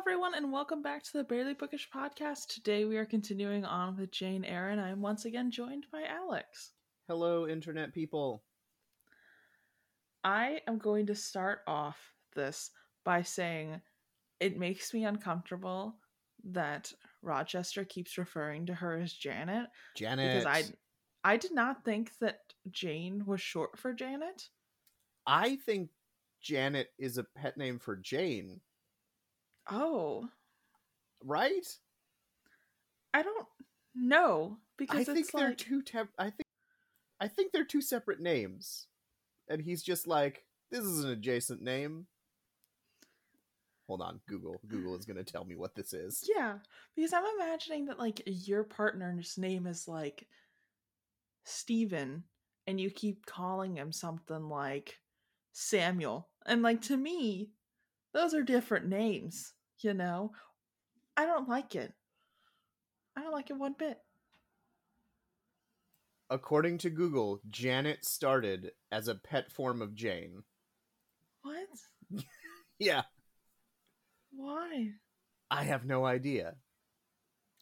Hello, everyone, and welcome back to the Barely Bookish podcast. Today we are continuing on with Jane Eyre. and I am once again joined by Alex. Hello, internet people. I am going to start off this by saying it makes me uncomfortable that Rochester keeps referring to her as Janet. Janet. Because I I did not think that Jane was short for Janet. I think Janet is a pet name for Jane, Oh, right? I don't know because I think they're two I think I think they're two separate names. And he's just like, this is an adjacent name. Hold on, Google. Google is going to tell me what this is. Yeah, because I'm imagining that like your partner's name is like Steven and you keep calling him something like Samuel. And like to me, those are different names, you know? I don't like it. I don't like it one bit. According to Google, Janet started as a pet form of Jane. What? Yeah, Why? I have no idea.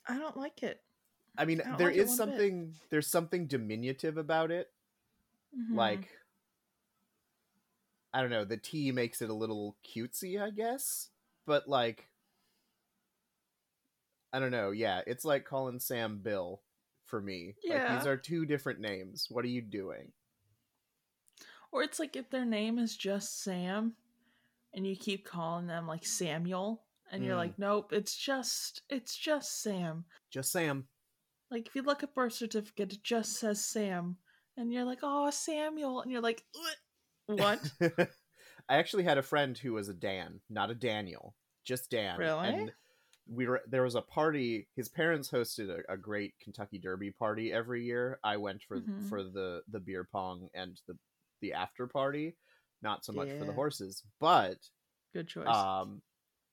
I don't like it. I mean, I there like is one bit. something there's something diminutive about it. Mhm. like I don't know, the T makes it a little cutesy, I guess. But like I don't know, yeah, it's like calling Sam Bill for me. Like Yeah. these are two different names. What are you doing? Or it's like if their name is just Sam and you keep calling them like Samuel and you're Mm. like, nope, it's just it's just Sam. Just Sam. Like if you look at birth certificate, it just says Sam. And you're like, oh Samuel and you're like what? I actually had a friend who was a Dan, not a Daniel, just Dan. Really? And we were there was a party. His parents hosted a, a great Kentucky Derby party every year. I went for Mhm. for the the beer pong and the the after party, not so much for the horses. But Good choice. um,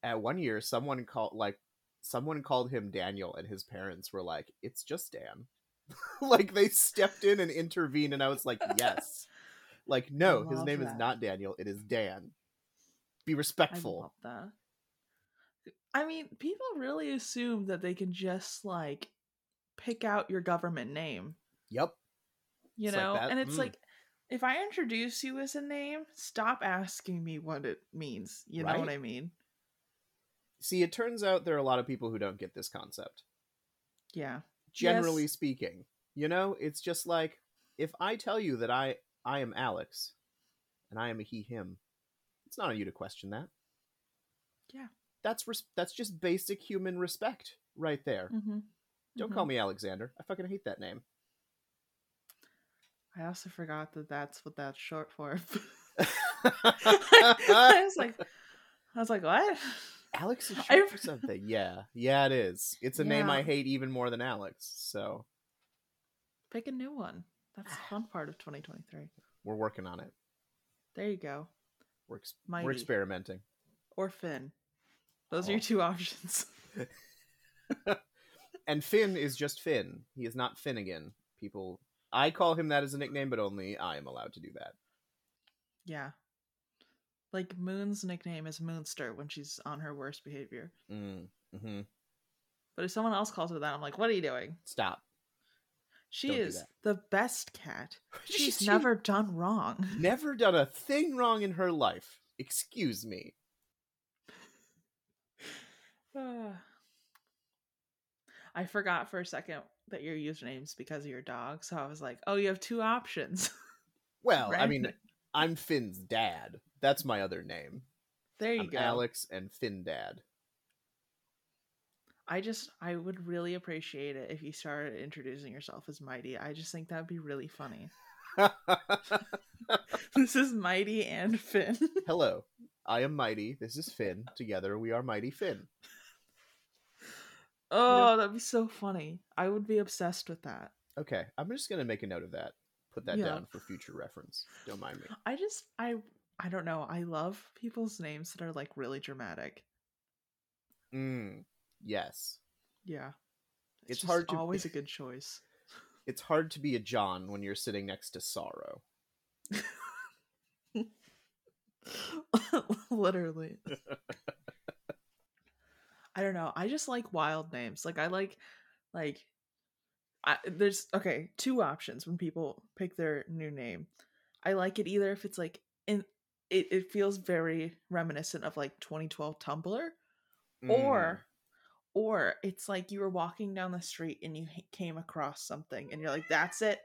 at one year, someone called like someone called him Daniel, and his parents were like, "It's just Dan." like they stepped in and intervened, and I was like, "Yes." Like, no, his name is not Daniel. It is Dan. Be I respectful. love that. I mean, people really assume that they can just like pick out your government name. Yep. you It's know that? and it's Mm. like if i introduce you as a name stop asking me what it means you know what i mean See, it turns out there are a lot of people who don't get this concept. yeah Generally Yes. speaking, you know, it's just like if I tell you that I I am Alex, and I am a he him, it's not on you to question that. Yeah. That's res- that's just basic human respect right there. mm-hmm. Don't call me Alexander. I fucking hate that name. i also forgot that that's what that's short for i was like i was like what Alex is I- short for something. Yeah, yeah, it is. It's a name I hate even more than Alex. So pick a new one that's the fun part of 2023 we're working on it. there you go We're ex- we're experimenting. or finn those are Oh. your two options And Finn is just Finn. He is not Finnegan. People, I call him that as a nickname, but only I am allowed to do that. yeah like moon's nickname is moonster when she's on her worst behavior Mm, hmm but if someone else calls her that i'm like what are you doing Stop. She Don't is the best cat. She's She never done wrong. never done a thing wrong in her life. Excuse me. I forgot for a second that your username's because of your dog, so I was like, "Oh, you have two options." Well, I mean, I'm Finn's dad. That's my other name. there you I'm go. Alex and Finn Dad. I just, I would really appreciate it if you started introducing yourself as Mighty. I just think that would be really funny. this is Mighty and Finn. Hello, I am Mighty. This is Finn. Together we are Mighty Finn. oh, that'd be so funny. I would be obsessed with that. Okay, I'm just gonna make a note of that. Put that Yeah. down for future reference. Don't mind me. I just, I, I don't know. I love people's names that are like really dramatic. Mm, yes. Yeah. It's just hard to- always a good choice. It's hard to be a John when you're sitting next to Sorrow. Literally. I don't know. I just like wild names. Like I like like I, there's okay, two options when people pick their new name. I like it either if it's like in it, it feels very reminiscent of like 2012 Tumblr Mm. or or it's like you were walking down the street and you came across something and you're like that's it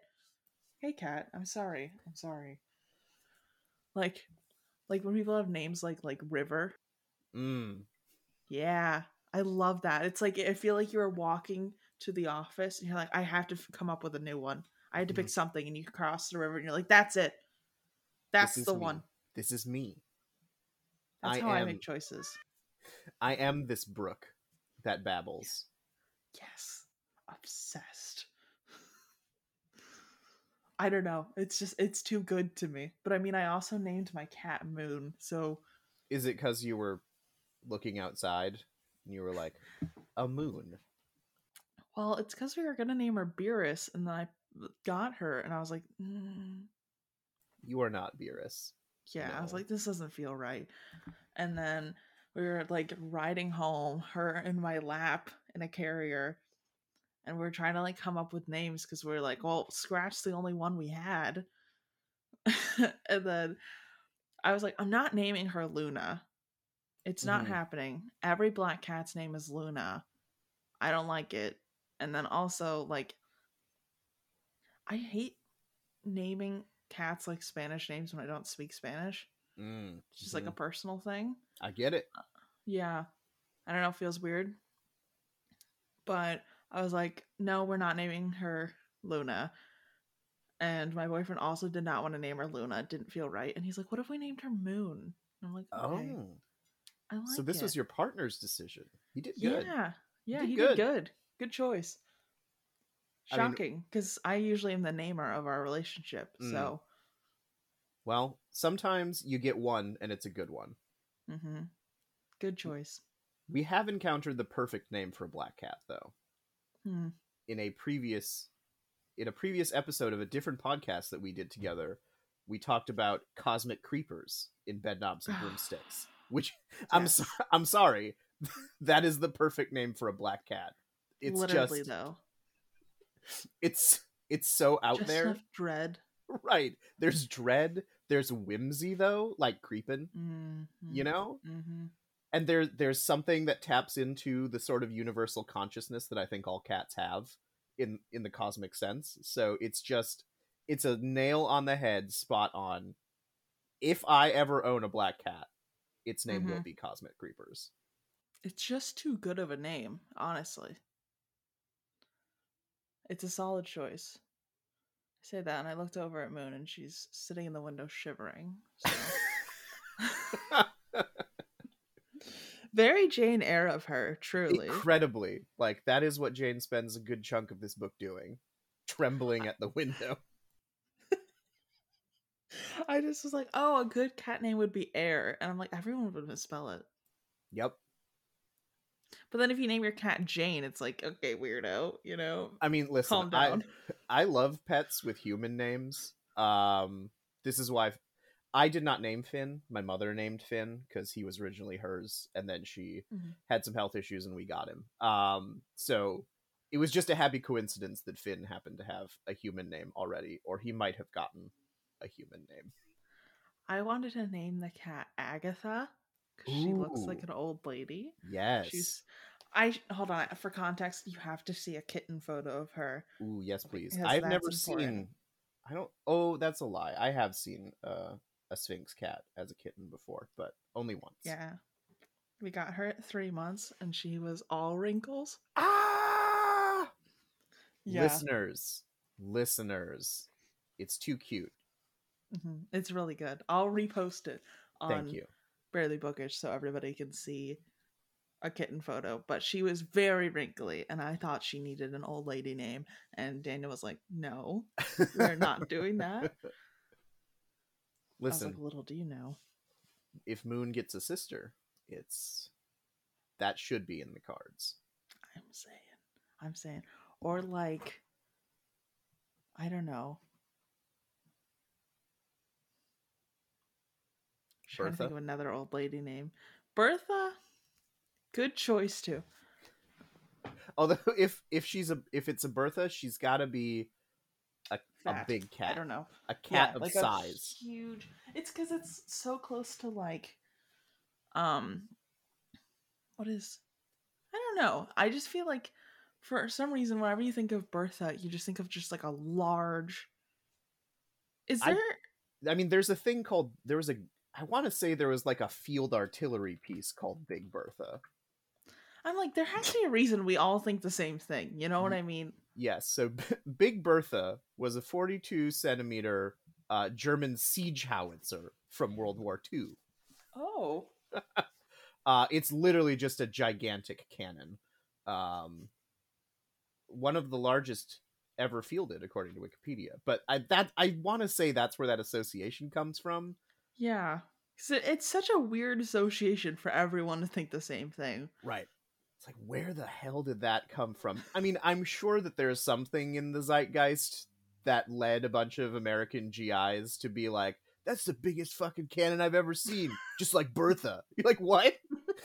hey cat i'm sorry i'm sorry like like when people have names like like river Mm. yeah i love that it's like i feel like you were walking to the office and you're like i have to f- come up with a new one i had to pick Mhm. something and you cross the river and you're like that's it that's the me. one This is me. that's I how i make choices I am this brook that babbles. Yes. Obsessed. I don't know. It's just it's too good to me. But I mean I also named my cat Moon. So Is it because you were looking outside and you were like, a moon? well, it's cuz we were going to name her Beerus and then I got her and I was like, mm, You are not Beerus. yeah, I was like this doesn't feel right. And then we were like riding home, her in my lap in a carrier. And we are trying to like come up with names because we are like, well, Scratch's the only one we had. and then I was like, I'm not naming her Luna. It's not Mhm. happening. Every black cat's name is Luna. I don't like it. And then also, like, I hate naming cats like Spanish names when I don't speak Spanish. Mm. It's just like a mhm. personal thing. I get it. Yeah. I don't know, it feels weird. But I was like, no, we're not naming her Luna. And my boyfriend also did not want to name her Luna. It didn't feel right. And he's like, what if we named her Moon? And I'm like, okay. Oh. I like so this was your partner's decision. He did good. Yeah. Yeah, did he good. did good. Good choice. I mean- Shocking, because I usually am the namer of our relationship. Mm. So, Well, sometimes you get one and it's a good one. hmm good choice. We have encountered the perfect name for a black cat though. Hmm. In a previous in a previous episode of a different podcast that we did together, we talked about cosmic creepers in bed knobs and broomsticks. Which I'm so, I'm sorry, that is the perfect name for a black cat. It's Literally, just though. it's it's so out Just there. dread. Right. There's dread, there's whimsy though, like creeping, Mm-hmm. you know? hmm and there there's something that taps into the sort of universal consciousness that I think all cats have in in the cosmic sense. So it's just it's a nail on the head, spot on. If I ever own a black cat, its name will Mhm. be Cosmic Creepers. It's just too good of a name, honestly. It's a solid choice. I say that, and I looked over at Moon, and she's sitting in the window shivering. So. Very Jane Eyre of her, truly. Incredibly, like that is what Jane spends a good chunk of this book doing, trembling at the window. I just was like, oh, a good cat name would be Air, and I'm like, everyone would misspell it. Yep. But then if you name your cat Jane, it's like, okay, weirdo, you know. I mean, listen, Calm I down. I love pets with human names. Um, this is why I did not name Finn. My mother named Finn because he was originally hers, and then she Mhm. had some health issues, and we got him. Um, so it was just a happy coincidence that Finn happened to have a human name already, or he might have gotten a human name. I wanted to name the cat Agatha she looks like an old lady. Yes. She's. I hold on for context. You have to see a kitten photo of her. Ooh, yes, please. I've never important. seen. I don't. Oh, that's a lie. I have seen uh, a Sphynx cat as a kitten before, but only once. Yeah, we got her at three months, and she was all wrinkles. Ah! Yeah, Listeners, listeners, it's too cute. mhm, it's really good. I'll repost it on Thank you. Barely Bookish so everybody can see a kitten photo. But she was very wrinkly, and I thought she needed an old lady name. And Daniel was like, "No, we're not doing that." I was Listen, like, "Little do you know." if Moon gets a sister, it's that should be in the cards. I'm saying, I'm saying, or like, I don't know. Trying to think of another old lady name. Bertha. Good choice too. Although if if she's a if it's a Bertha, she's got to be a, a big cat. I don't know. A cat Yeah, of like size. huge. It's because it's so close to like, um, what is? I don't know. I just feel like for some reason, whenever you think of Bertha, you just think of just like a large. Is I- there? I mean, there's a thing called there was a I want to say there was like a field artillery piece called Big Bertha. I'm like, there has to be a reason we all think the same thing. You know what I mean? Yes, so B- Big Bertha was a 42 centimeter uh, German siege howitzer from World War II. Oh, Uh, it's literally just a gigantic cannon. Um, one of the largest ever fielded, according to Wikipedia. But I that I want to say that's where that association comes from. Yeah. it- it's such a weird association for everyone to think the same thing. Right. It's like, where the hell did that come from? I mean, I'm sure that there's something in the zeitgeist that led a bunch of American GIs to be like, that's the biggest fucking cannon I've ever seen. Just like Bertha. You're like, what?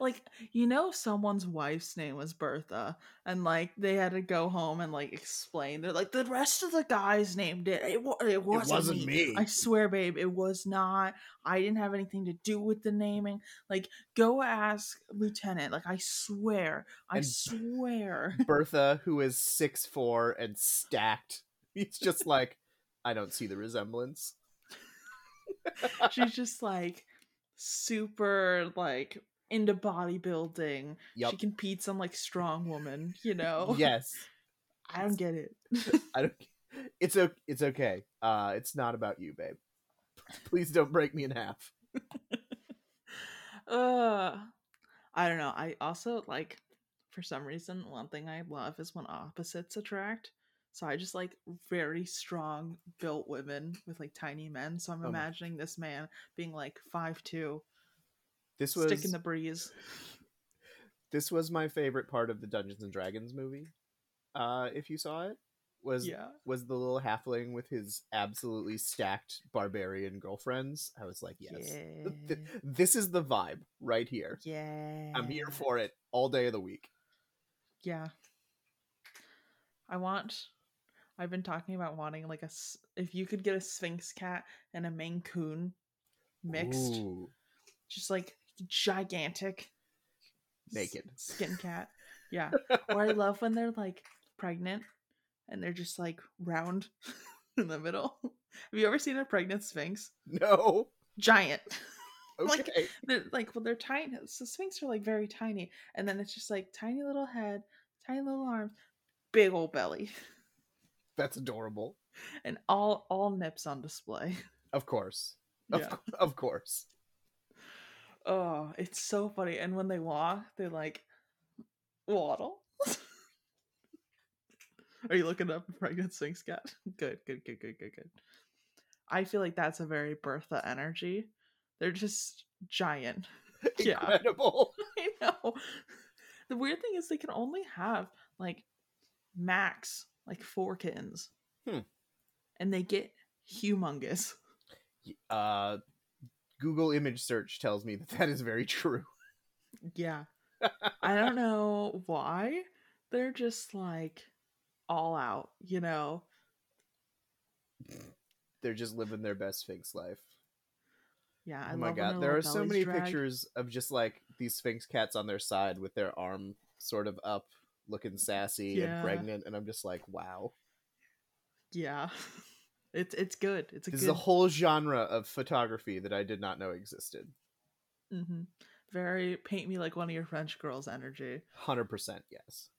like you know someone's wife's name was bertha and like they had to go home and like explain they're like the rest of the guys named it it, it wasn't, wasn't me." i swear babe it was not i didn't have anything to do with the naming like go ask lieutenant like i swear i And- swear Bertha, who is six four and stacked. He's just like, I don't see the resemblance. she's just like super like into bodybuilding Yep. she competes on like strong woman you know Yes. i don't get it I don't. It's o- It's okay. Uh, it's not about you, babe. Please don't break me in half. uh i don't know i also like for some reason one thing i love is when opposites attract so i just like very strong built women with like tiny men so i'm Oh my- imagining this man being like five two This was stick in the breeze this was my favorite part of the Dungeons and Dragons movie. Uh, if you saw it, was yeah was the little halfling with his absolutely stacked barbarian girlfriends. I was like, yes, yeah Th- this is the vibe right here. yeah I'm here for it all day of the week. yeah i want i've been talking about wanting like a if you could get a sphynx cat and a maine coon mixed Ooh, just like gigantic Naked. skin cat. Yeah. or I love when they're like pregnant and they're just like round in the middle. Have you ever seen a pregnant sphynx? no, Giant. okay, Like- They're like well they're tiny. So sphynx are like very tiny and then it's just like tiny little head, tiny little arms, big old belly, that's adorable. and all all nips on display. Of course, of, Yeah. of course. Oh, it's so funny. And when they walk, they like waddle. Are you looking up a pregnant sphynx cat? Good, good, good, good, good, good. I feel like that's a very Bertha energy. They're just giant. Yeah. Incredible. I know. The weird thing is they can only have like max like four kittens. Hmm. And they get humongous. Uh, Google image search tells me that that is very true. Yeah. I don't know why. They're just like all out, you know? They're just living their best Sphynx life. Yeah, I oh my god, there are so many drag. pictures of just like these Sphynx cats on their side with their arm sort of up, looking sassy Yeah. and pregnant, and I'm just like, wow. Yeah. It's it's good. It's a This good is a whole genre of photography that I did not know existed. mhm. very paint me like one of your French girls energy. Hundred percent, yes.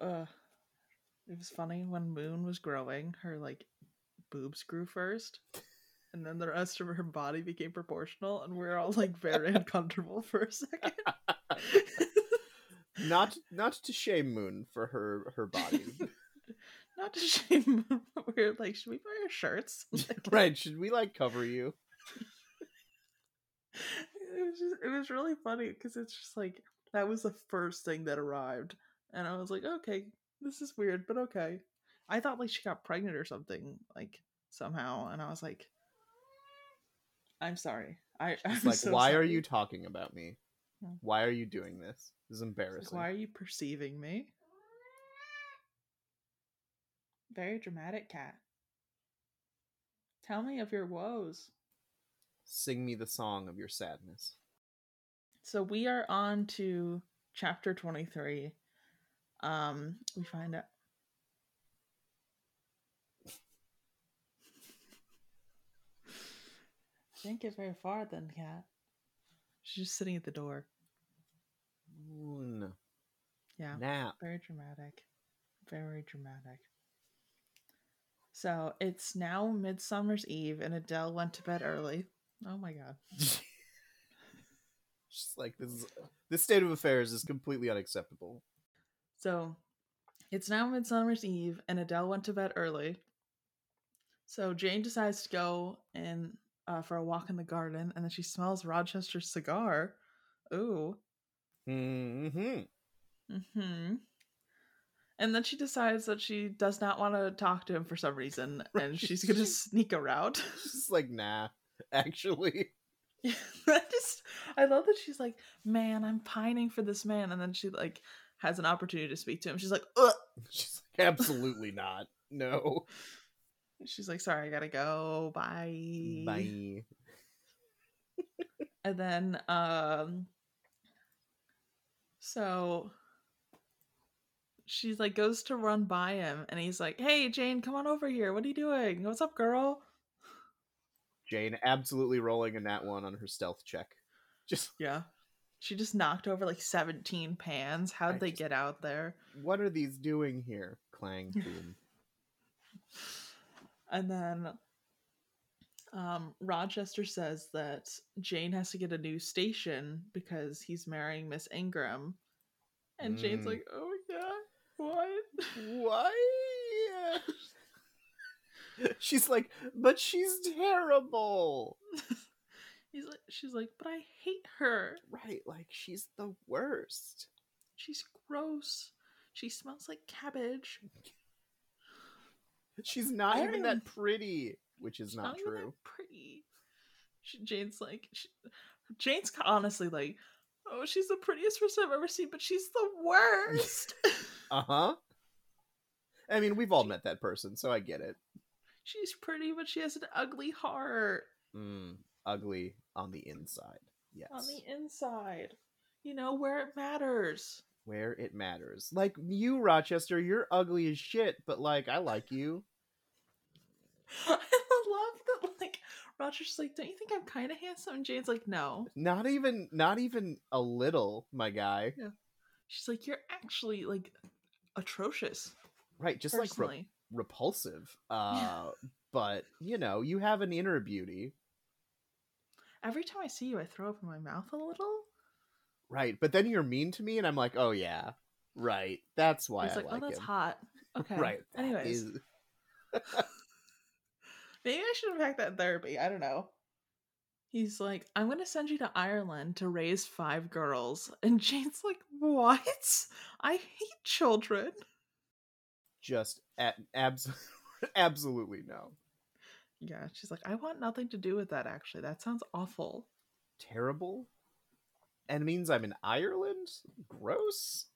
Uh it was funny when Moon was growing, her like boobs grew first. And then the rest of her body became proportional, and we are all like very uncomfortable for a second. Not not to shame Moon for her her body. Not to shame, but we were like, should we wear shirts? Like, right? Should we like cover you? it was just it was really funny because it's just like that was the first thing that arrived and i was like okay this is weird but okay i thought like she got pregnant or something like somehow and i was like I'm sorry. I like, so why are you talking about me? Why are you doing this? This is embarrassing. Like, why are you perceiving me? Very dramatic, cat. Tell me of your woes. Sing me the song of your sadness. So we are on to chapter 23. Um, we find out. Didn't get very far then, cat. She's just sitting at the door. No. Yeah. Nap. Very dramatic. Very dramatic. So it's now Midsummer's Eve, and Adele went to bed early. Oh my god. She's like this is this state of affairs is completely unacceptable. So it's now Midsummer's Eve, and Adele went to bed early. So Jane decides to go and uh, for a walk in the garden, and then she smells Rochester's cigar. Ooh. hmm Hmm. And then she decides that she does not want to talk to him for some reason, and she's gonna sneak around. She's like nah. Actually, I just I love that she's like, man, I'm pining for this man, and then she like has an opportunity to speak to him. She's like, Ugh! she's like absolutely not. No. she's like, sorry, I gotta go. Bye. Bye. And then um, so she's like goes to run by him, and he's like, hey, Jane, come on over here. What are you doing? What's up, girl? Jane absolutely rolling a nat one on her stealth check. Just Yeah. She just knocked over like 17 pans. How'd I they just- get out there? what are these doing here? Clang boom. And then um, Rochester says that Jane has to get a new station because he's marrying Miss Ingram. And Jane's Mm. like, oh what? Why? she's like, but she's terrible. He's like, she's like, but I hate her. Right, like she's the worst. She's gross. She smells like cabbage. She's not I even that even- pretty, which is She's not even that true. pretty. She, Jane's like, she, Jane's honestly like, oh, she's the prettiest person I've ever seen, but she's the worst. Uh huh. I mean, we've all met that person, so I get it. she's pretty, but she has an ugly heart Mm, ugly on the inside. Yes. on the inside. You know where it matters. Where it matters. Like you, Rochester, you're ugly as shit, but like, I like you. I love that. Like Roger's like, don't you think I'm kind of handsome? And Jane's like, no. Not even, not even a little, my guy. Yeah. She's like, you're actually like atrocious. Right, just like re- repulsive. Uh, but you know, you have an inner beauty. Every time I see you, I throw up in my mouth a little. Right, but then you're mean to me, and I'm like, oh yeah, right. That's why I like, like, oh, that's him. hot. Okay. Right. Anyways, is- maybe I should have had that in therapy. I don't know. He's like, I'm going to send you to Ireland to raise five girls. And Jane's like, what? I hate children. just a- abs- absolutely no. Yeah, she's like, I want nothing to do with that, actually. That sounds awful. Terrible. And means I'm in Ireland. Gross.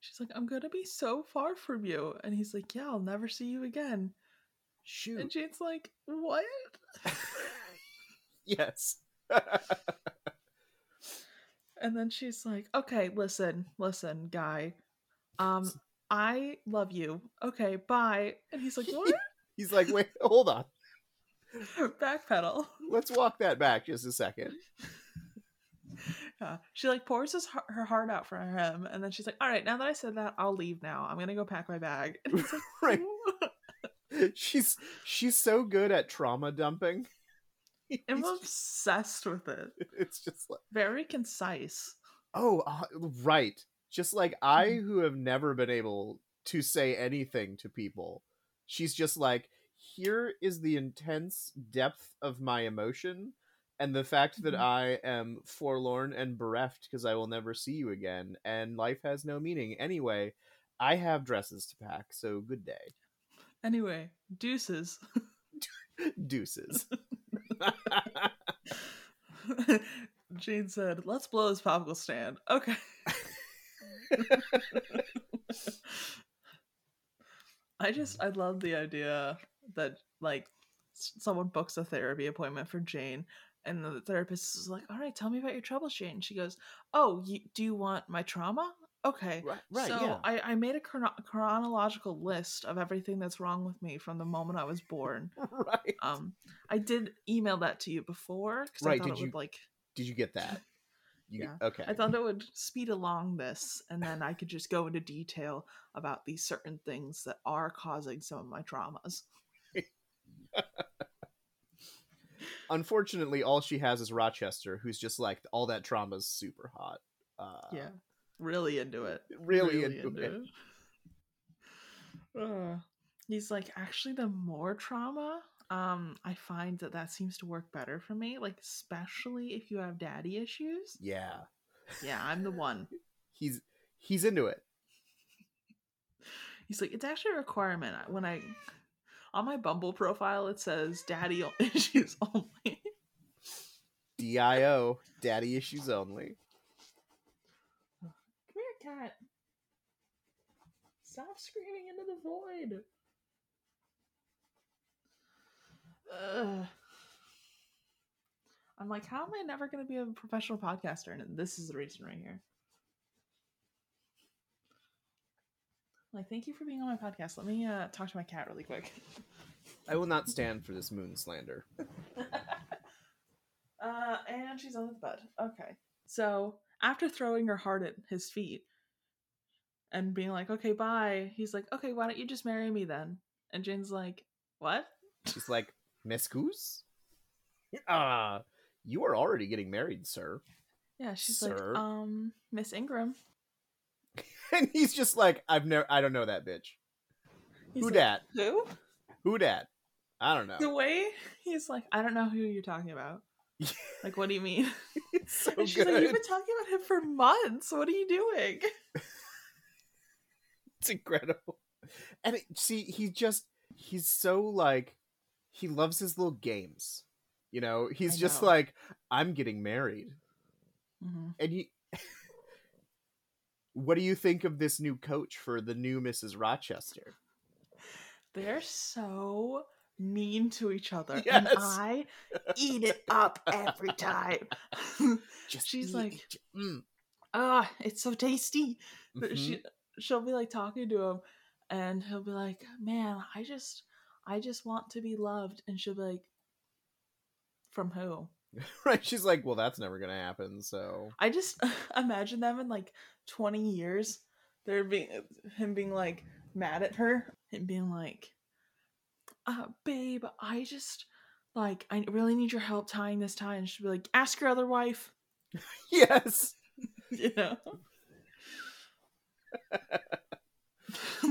She's like, I'm going to be so far from you. And he's like, Yeah, I'll never see you again. Shoot. And Jane's like, What? yes. And then she's like, "Okay, listen, listen, guy. Um, I love you. Okay, bye." And he's like, "What?" He's like, wait, hold on. Backpedal. Let's walk that back just a second. Yeah. She like pours his, her heart out for him, and then she's like, "All right, now that I said that, I'll leave now. I'm gonna go pack my bag." Like, Right. She's she's so good at trauma dumping. I'm obsessed with it. it's just like Very concise. oh uh, right just like i Mhm. who have never been able to say anything to people she's just like here is the intense depth of my emotion and the fact that Mhm. i am forlorn and bereft because i will never see you again and life has no meaning anyway i have dresses to pack so good day Anyway, deuces. deuces Jane said, "Let's blow this popsicle stand." Okay. I just I love the idea that like someone books a therapy appointment for Jane and the therapist is like, "All right, tell me about your troubles, Jane." And she goes, "Oh, you, do you want my trauma?" Okay. Right, right, so yeah. I, I made a chrono- chronological list of everything that's wrong with me from the moment I was born. right. Um, I did email that to you before because Right, I thought did it you- would like Did you get that? You, Yeah. Okay. I thought it would speed along this, and then I could just go into detail about these certain things that are causing some of my traumas. Unfortunately, all she has is Rochester, who's just like all that trauma's super hot. Uh, yeah, really into it. Really, into, it. Uh, he's like, actually, the more trauma, um, I find that that seems to work better for me. Like, especially if you have daddy issues. Yeah. Yeah, I'm the one. He's he's into it. He's like, it's actually a requirement. When I on my Bumble profile, it says daddy issues only. DIO, daddy issues only. Cat. Stop screaming into the void. Ugh. I'm like, how am I never going to be a professional podcaster? And this is the reason right here. Like, thank you for being on my podcast. Let me uh, talk to my cat really quick. I will not stand for this moon slander. uh, and she's on the bed. Okay. So after throwing her heart at his feet and being like, okay, bye, he's like, okay, why don't you just marry me then? And Jane's like, what? She's like, Miss Goose? Ah, you are already getting married, sir. Yeah, she's Sir? like, um, Miss Ingram. And he's just like, I've never I don't know that bitch. He's Who like, dat? Who? Who dat? I don't know. The way he's like, I don't know who you're talking about. like, what do you mean? it's so and she's like, you've been talking about him for months. What are you doing? It's incredible. And it, see, he just he's so like he loves his little games. You know, he's I just know. like I'm getting married. hmm And you What do you think of this new coach for the new Mrs. Rochester? They're so mean to each other. Yes. And I eat it up every time. She's like, it. Mm. ah, it's so tasty. But Mhm. she she'll be like talking to him and he'll be like, Man, I just I just want to be loved and she'll be like From who? right. She's like, well, that's never gonna happen. So I just imagine them in like 20 years. There being him being like mad at her and being like, uh, babe, I just like I really need your help tying this tie. And she'll be like, ask your other wife. yes, You know?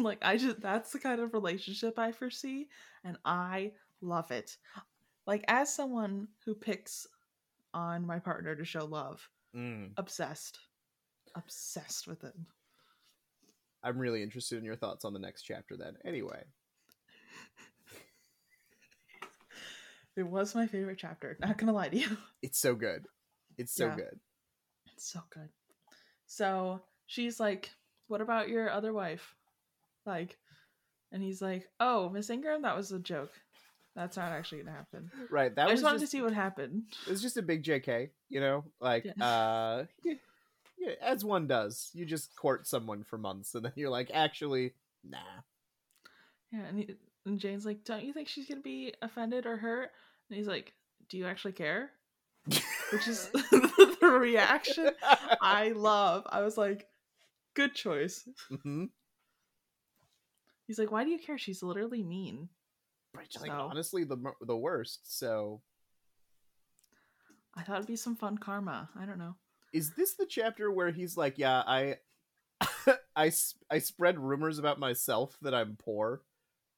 Like I just that's the kind of relationship I foresee and I love it. Like as someone who picks on my partner to show love, Mm. obsessed. Obsessed with it. I'm really interested in your thoughts on the next chapter. Then, anyway, It was my favorite chapter. Not gonna lie to you. it's so good. It's so Yeah. good. It's so good. So she's like, What about your other wife? Like, and he's like, Oh, Miss Ingram, that was a joke. That's not actually gonna happen. Right. That I was just wanted just, to see what happened. it was just a big JK. You know, like Yeah. uh, yeah, yeah, as one does. You just court someone for months, and then you're like, actually, nah. Yeah, and, he, and Jane's like, Don't you think she's gonna be offended or hurt? And he's like, Do you actually care? Which is the reaction I love. I was like, Good choice. Mhm. He's like, Why do you care? She's literally mean. Right, just like So- honestly, the the worst. So, I thought it'd be some fun karma. I don't know. is this the chapter where he's like, yeah, I, I, I spread rumors about myself that I'm poor,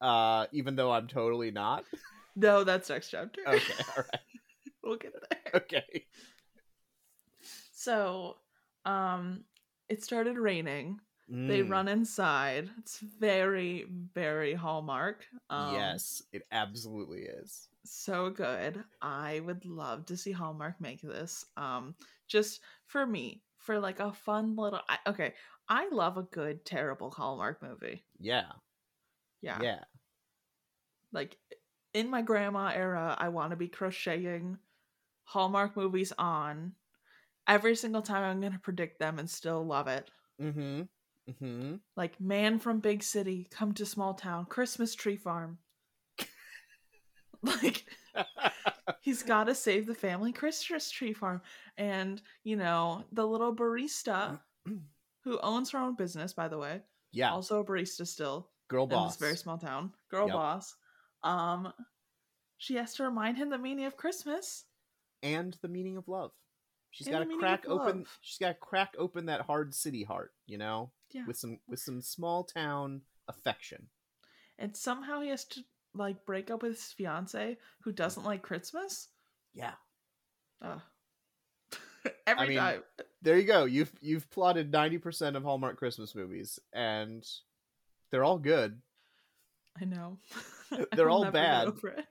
uh, even though I'm totally not. No, that's next chapter. Okay, all right, we'll get there. okay. So, um, it started raining. They Mm, run inside. It's very, very hallmark. Um, yes, it absolutely is. so good. I would love to see Hallmark make this. Um, just for me, for like a fun little. I, okay, I love a good terrible Hallmark movie. Yeah. Yeah, Yeah. like in my grandma era, I want to be crocheting Hallmark movies on. Every single time, I'm gonna predict them and still love it. Mm-hmm. Mm-hmm. Like man from big city, come to small town, Christmas tree farm. like he's got to save the family Christmas tree farm, and you know the little barista who owns her own business, by the way, yeah. also a barista still Girl in boss. this very small town, girl Yep. boss. Um, she has to remind him the meaning of Christmas. and the meaning of love. She's got to crack open. love. She's got to crack open that hard city heart, you know, Yeah, with some with some small town affection. and somehow he has to like break up with his fiance who doesn't like Christmas. Yeah. Every mean, time. There you go. You've you've plotted ninety percent of Hallmark Christmas movies, and they're all good, I know. They're I will all bad. but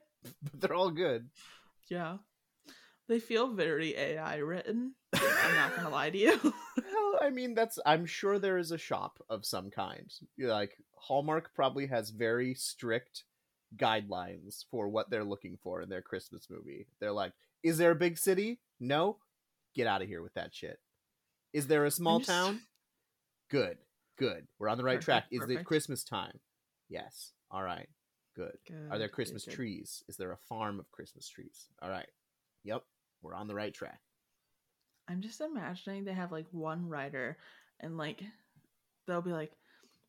they're all good. Yeah. They feel very AI written. I'm not gonna lie to you. Well, I mean, that's. I'm sure there is a shop of some kind. Like Hallmark probably has very strict guidelines for what they're looking for in their Christmas movie. They're like, is there a big city? No, get out of here with that shit. Is there a small just- town? Good, good. We're on the right track. Perfect, Is it. Christmas time? Yes. All right. Good. Are there Christmas good, good. trees? Is there a farm of Christmas trees? All right. Yep. We're on the right track. I'm just imagining they have like one writer and like they'll be like,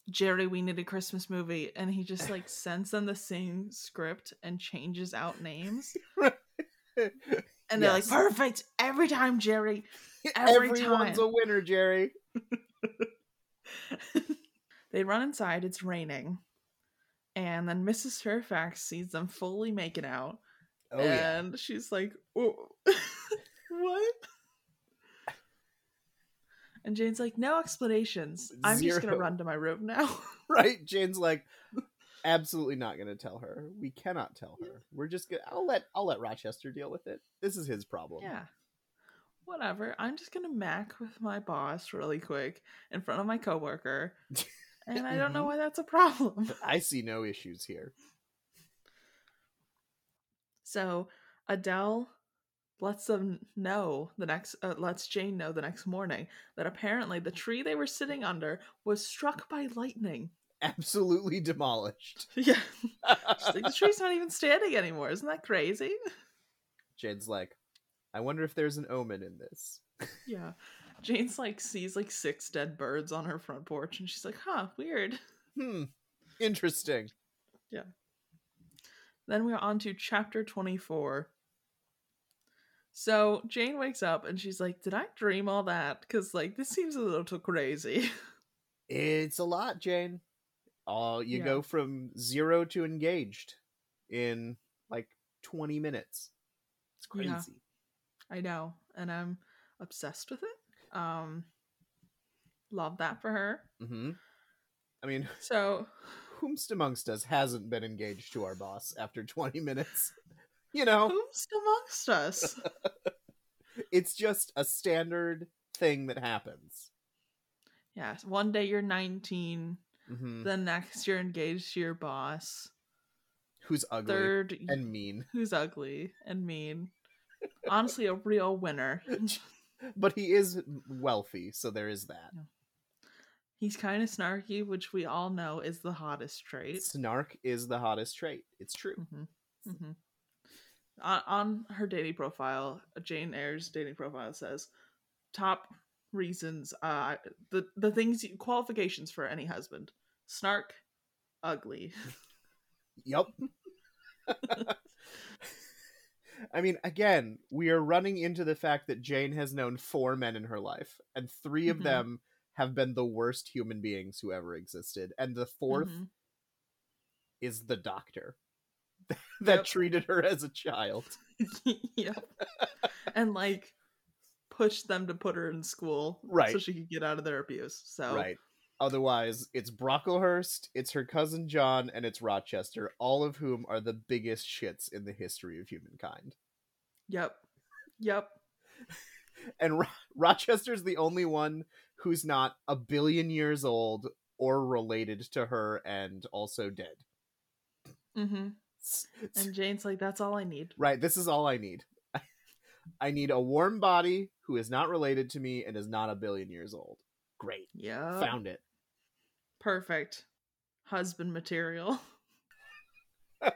Jerry, we need a Christmas movie. And he just like sends them the same script and changes out names. And they're like, perfect every time, Jerry. Every Everyone's time. a winner, Jerry. they run inside, it's raining. And then Mrs. Fairfax sees them fully making out. Oh yeah. and she's like, "Oh, what? And Jane's like, no explanations. I'm just gonna run to my room now. Right? Jane's like absolutely not going to tell her. We cannot tell her. We're just to I'll let I'll let Rochester deal with it. This is his problem. yeah. Whatever. I'm just gonna mac with my boss really quick in front of my coworker. And I don't know Mhm. why that's a problem. I see no issues here. So Adele lets them know the next uh, lets Jane know the next morning that apparently the tree they were sitting under was struck by lightning. Absolutely demolished. Yeah. She's like, the tree's not even standing anymore. Isn't that crazy? Jane's like, I wonder if there's an omen in this. Yeah. Jane's like sees like six dead birds on her front porch and she's like, huh, weird. Hmm. Interesting. Yeah. Then we're on to chapter 24. So Jane wakes up and she's like, Did I dream all that? Because, like, this seems a little too crazy. It's a lot, Jane. Oh, you Yeah. go from zero to engaged in like 20 minutes. It's crazy. Yeah. I know. And I'm obsessed with it. Um, love that for her. Mm-hmm. I mean, So, whomst amongst us hasn't been engaged to our boss after 20 minutes? You know, who's amongst us? it's just a standard thing that happens. yes. One day you're 19, hmm the next you're engaged to your boss. Who's ugly Third, and mean. who's ugly and mean. Honestly, a real winner. But he is wealthy, so there is that. He's kind of snarky, which we all know is the hottest trait. Snark is the hottest trait. It's true. hmm hmm On, on her dating profile, Jane Eyre's dating profile says top reasons, uh, the the things qualifications for any husband: snark, ugly. yep I mean, again, we are running into the fact that Jane has known four men in her life, and 3 of Mhm. them have been the worst human beings who ever existed. And the 4th Mhm. is the doctor that Yep. treated her as a child. yep. and like pushed them to put her in school, Right. so she could get out of their abuse. So Right. Otherwise, it's Brocklehurst, it's her cousin John, and it's Rochester, all of whom are the biggest shits in the history of humankind. Yep. Yep. And Ro- Rochester's the only one who's not a billion years old or related to her and also dead. Mm-hmm. And Jane's like, that's all I need. right, this is all I need. I need a warm body who is not related to me and is not a billion years old. Great. Yeah. Found it. Perfect. Husband material.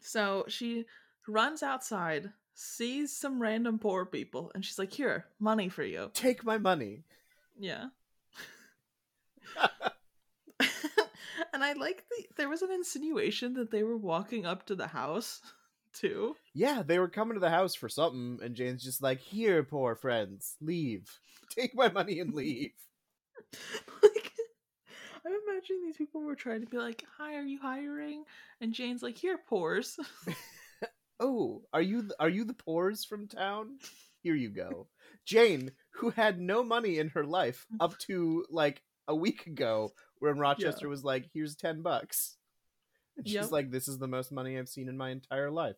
so she runs outside, sees some random poor people, and she's like, Here, money for you. Take my money. Yeah. and I like the there was an insinuation that they were walking up to the house too. Yeah, they were coming to the house for something, and Jane's just like, Here, poor friends, leave. Take my money and leave. like I'm imagining these people were trying to be like, "Hi, are you hiring?" And Jane's like, "Here, pores." Oh, are you th- are you the pores from town? Here you go. Jane, who had no money in her life up to like a week ago, when Rochester was like, "Here's ten bucks," and she's Yep. like, "This is the most money I've seen in my entire life."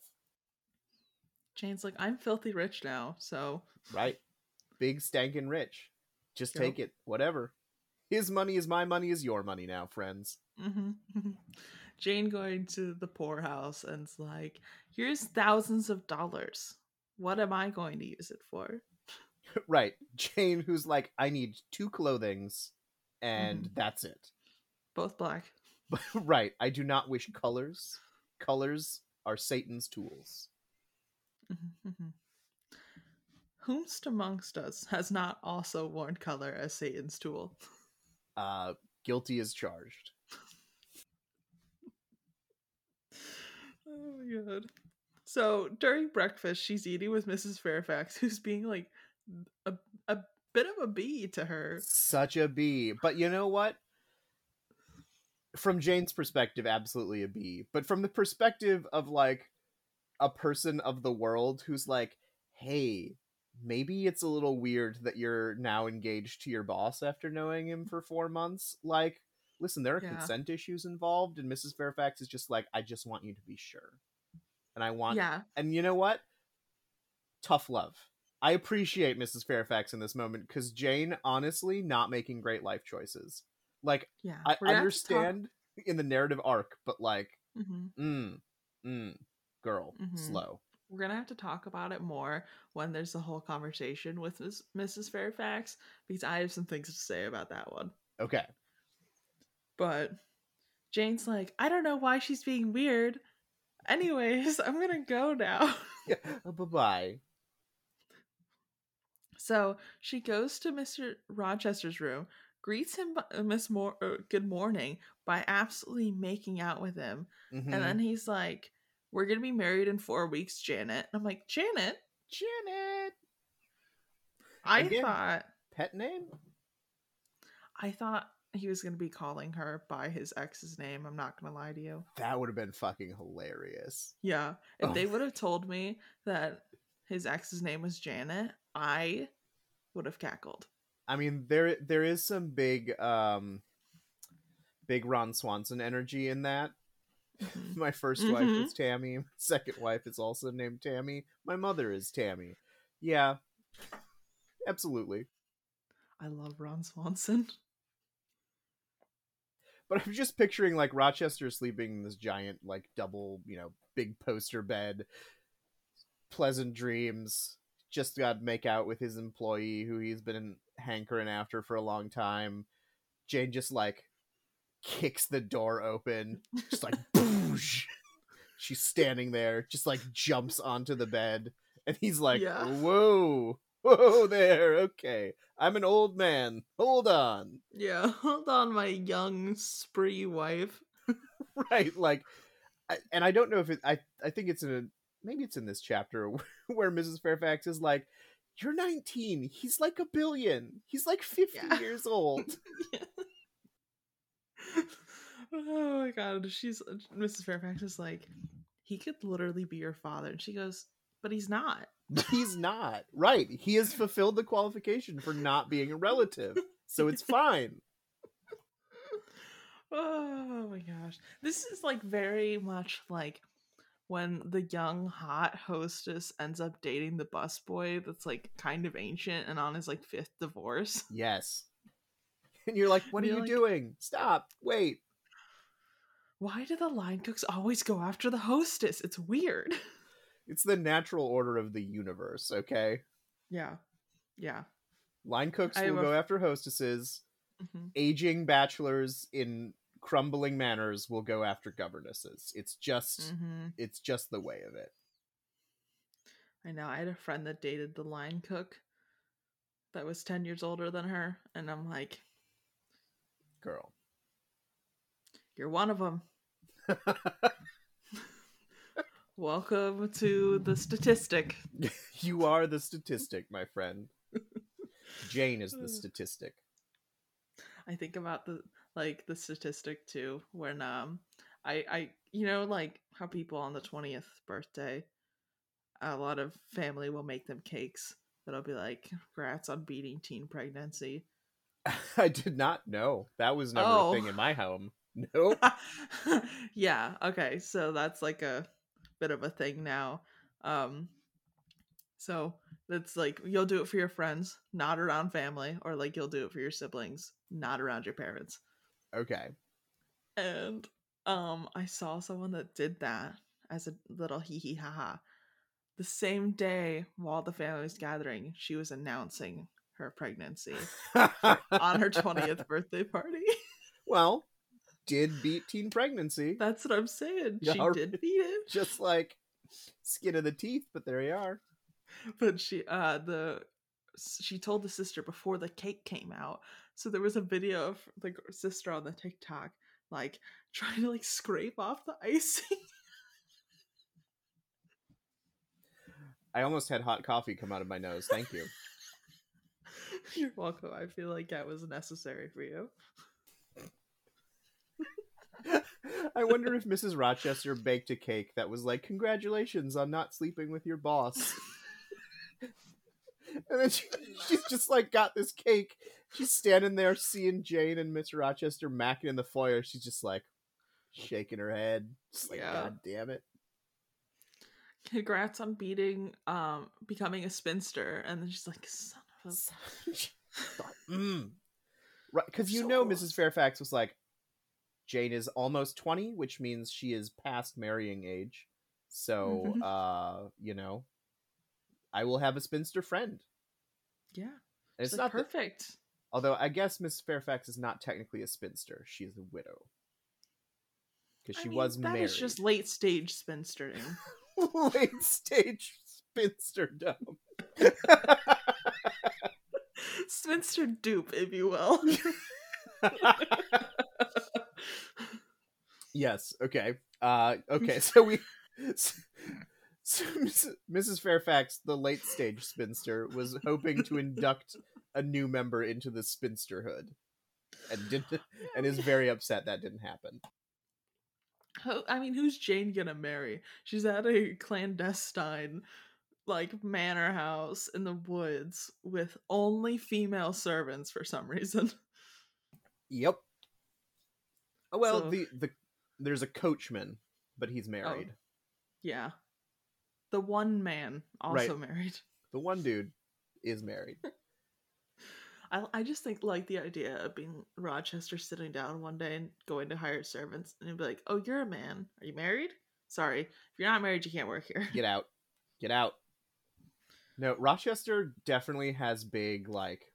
Jane's like, "I'm filthy rich now, so Right? Big stankin' rich. Just Yep. take it. Whatever. His money is my money is your money now, friends. hmm Jane going to the poorhouse and it's like, here's thousands of dollars. What am I going to use it for? right. Jane, who's like, I need two clothings, and Mhm. that's it. Both black. right. I do not wish colors. Colors are Satan's tools. Mhm. Whomst amongst us has not also worn color as Satan's tool? Uh, guilty as charged. Oh my god. So during breakfast, she's eating with Mrs. Fairfax, who's being like a bit of a B to her. Such a B. But you know what? From Jane's perspective, absolutely a B. But from the perspective of like a person of the world who's like, hey, maybe it's a little weird that you're now engaged to your boss after knowing him for four months. Like, listen, there are Yeah. consent issues involved, and Mrs. Fairfax is just like, I just want you to be sure. And I want Yeah, and you know what? Tough love. I appreciate Mrs. Fairfax in this moment because Jane, honestly, not making great life choices. Like, yeah. I We're gonna have to talk- understand in the narrative arc, but like, Mhm. mm, mm, girl, Mhm. slow. We're gonna have to talk about it more when there's a whole conversation with Ms- Mrs. Fairfax because I have some things to say about that one. Okay. But Jane's like, I don't know why she's being weird. Anyways, I'm gonna go now. Yeah. bye bye. So she goes to Mr. Rochester's room, greets him, uh, Miss Mor- uh, good morning, by absolutely making out with him, Mm-hmm. and then he's like, "We're gonna be married in four weeks, Janet." I'm like, Janet, Janet. I Again. thought, Pet name? I thought he was gonna be calling her by his ex's name. I'm not gonna lie to you. That would have been fucking hilarious. Yeah, if Oh. they would have told me that his ex's name was Janet, I would have cackled. I mean, there there is some big um big Ron Swanson energy in that. Mhm. My 1st wife Mhm. was Tammy. My second wife is also named Tammy. My mother is Tammy. Yeah. Absolutely. I love Ron Swanson. But I'm just picturing like Rochester sleeping in this giant, like double, you know, big poster bed. Pleasant dreams. Just got to make out with his employee who he's been hankering after for a long time. Jane just like kicks the door open, just like boosh. She's standing there, just like jumps onto the bed, and he's like, Yeah. "Whoa, whoa there, okay, I'm an old man. Hold on." Yeah, hold on, my young spree wife. right like I, and i don't know if it i i think it's in a maybe it's in this chapter where mrs fairfax is like you're 19 he's like a billion he's like 50 Yeah. years old oh my god, she's Mrs. Fairfax is like, he could literally be your father, and she goes, but he's not. he's not right he has fulfilled the qualification for not being a relative so it's fine. Oh my gosh. This is like very much like when the young hot hostess ends up dating the busboy that's like kind of ancient and on his like fifth divorce. Yes. And you're like, what are you like- doing? Stop. Wait. Why do the line cooks always go after the hostess? It's weird. It's the natural order of the universe, okay? Yeah. Yeah. Line cooks I will go after hostesses. Mhm. Aging bachelors in crumbling manors will go after governesses. It's just Mhm. it's just the way of it. I know. I had a friend that dated the line cook that was 10 years older than her. And I'm like, Girl. you're one of them. Welcome to the statistic. you are the statistic, my friend. Jane is the statistic. I think about the like the statistic too when um I I you know like how people on the 20th birthday a lot of family will make them cakes that'll be like congrats on beating teen pregnancy. I did not know. That was never Oh. a thing in my home. Nope. yeah, okay. So that's like a bit of a thing now. Um so that's like you'll do it for your friends, not around family, or like you'll do it for your siblings, not around your parents. Okay. and um i saw someone that did that as a little hee hee ha ha the same day while the family was gathering she was announcing her pregnancy on her 20th birthday party well, did beat teen pregnancy. that's what i'm saying she all did beat it Just like skin of the teeth, but there you are. but she uh the she told the sister before the cake came out so there was a video of the sister on the tiktok like trying to like scrape off the icing I almost had hot coffee come out of my nose. Thank you. You're welcome. I feel like that was necessary for you. I wonder if Mrs. Rochester baked a cake that was like, "Congratulations on not sleeping with your boss." and then she, she's just like got this cake. She's standing there seeing Jane and Miss Rochester macking in the foyer. She's just like shaking her head, just like, Yeah. "God damn it!" Congrats on beating um becoming a spinster and then she's like son of a mm. Right, because you So know gross. Mrs. Fairfax was like, Jane is almost twenty, which means she is past marrying age. So, Mhm. uh, you know, I will have a spinster friend. Yeah. And It's it's like not that- perfect. although I guess Miss Fairfax is not technically a spinster; she is a widow because I she mean, was that married. is just late stage spinstering. late stage spinsterdom. Spinster dupe, if you will. Yes. Okay. Uh. Okay. So we. So Mrs. Fairfax, the late stage spinster, was hoping to induct a new member into the spinsterhood, and did and is very upset that didn't happen. I mean, who's Jane gonna marry? She's at a clandestine, like, manor house in the woods with only female servants for some reason. Yep. Oh, well, So- the the there's a coachman, but he's oh. married. Yeah. The one man also Right. married. The one dude is married. I, I just think like the idea of being Rochester sitting down one day and going to hire servants and be like, "Oh, you're a man. Are you married? Sorry, if you're not married, you can't work here." Get out. Get out. No, Rochester definitely has big like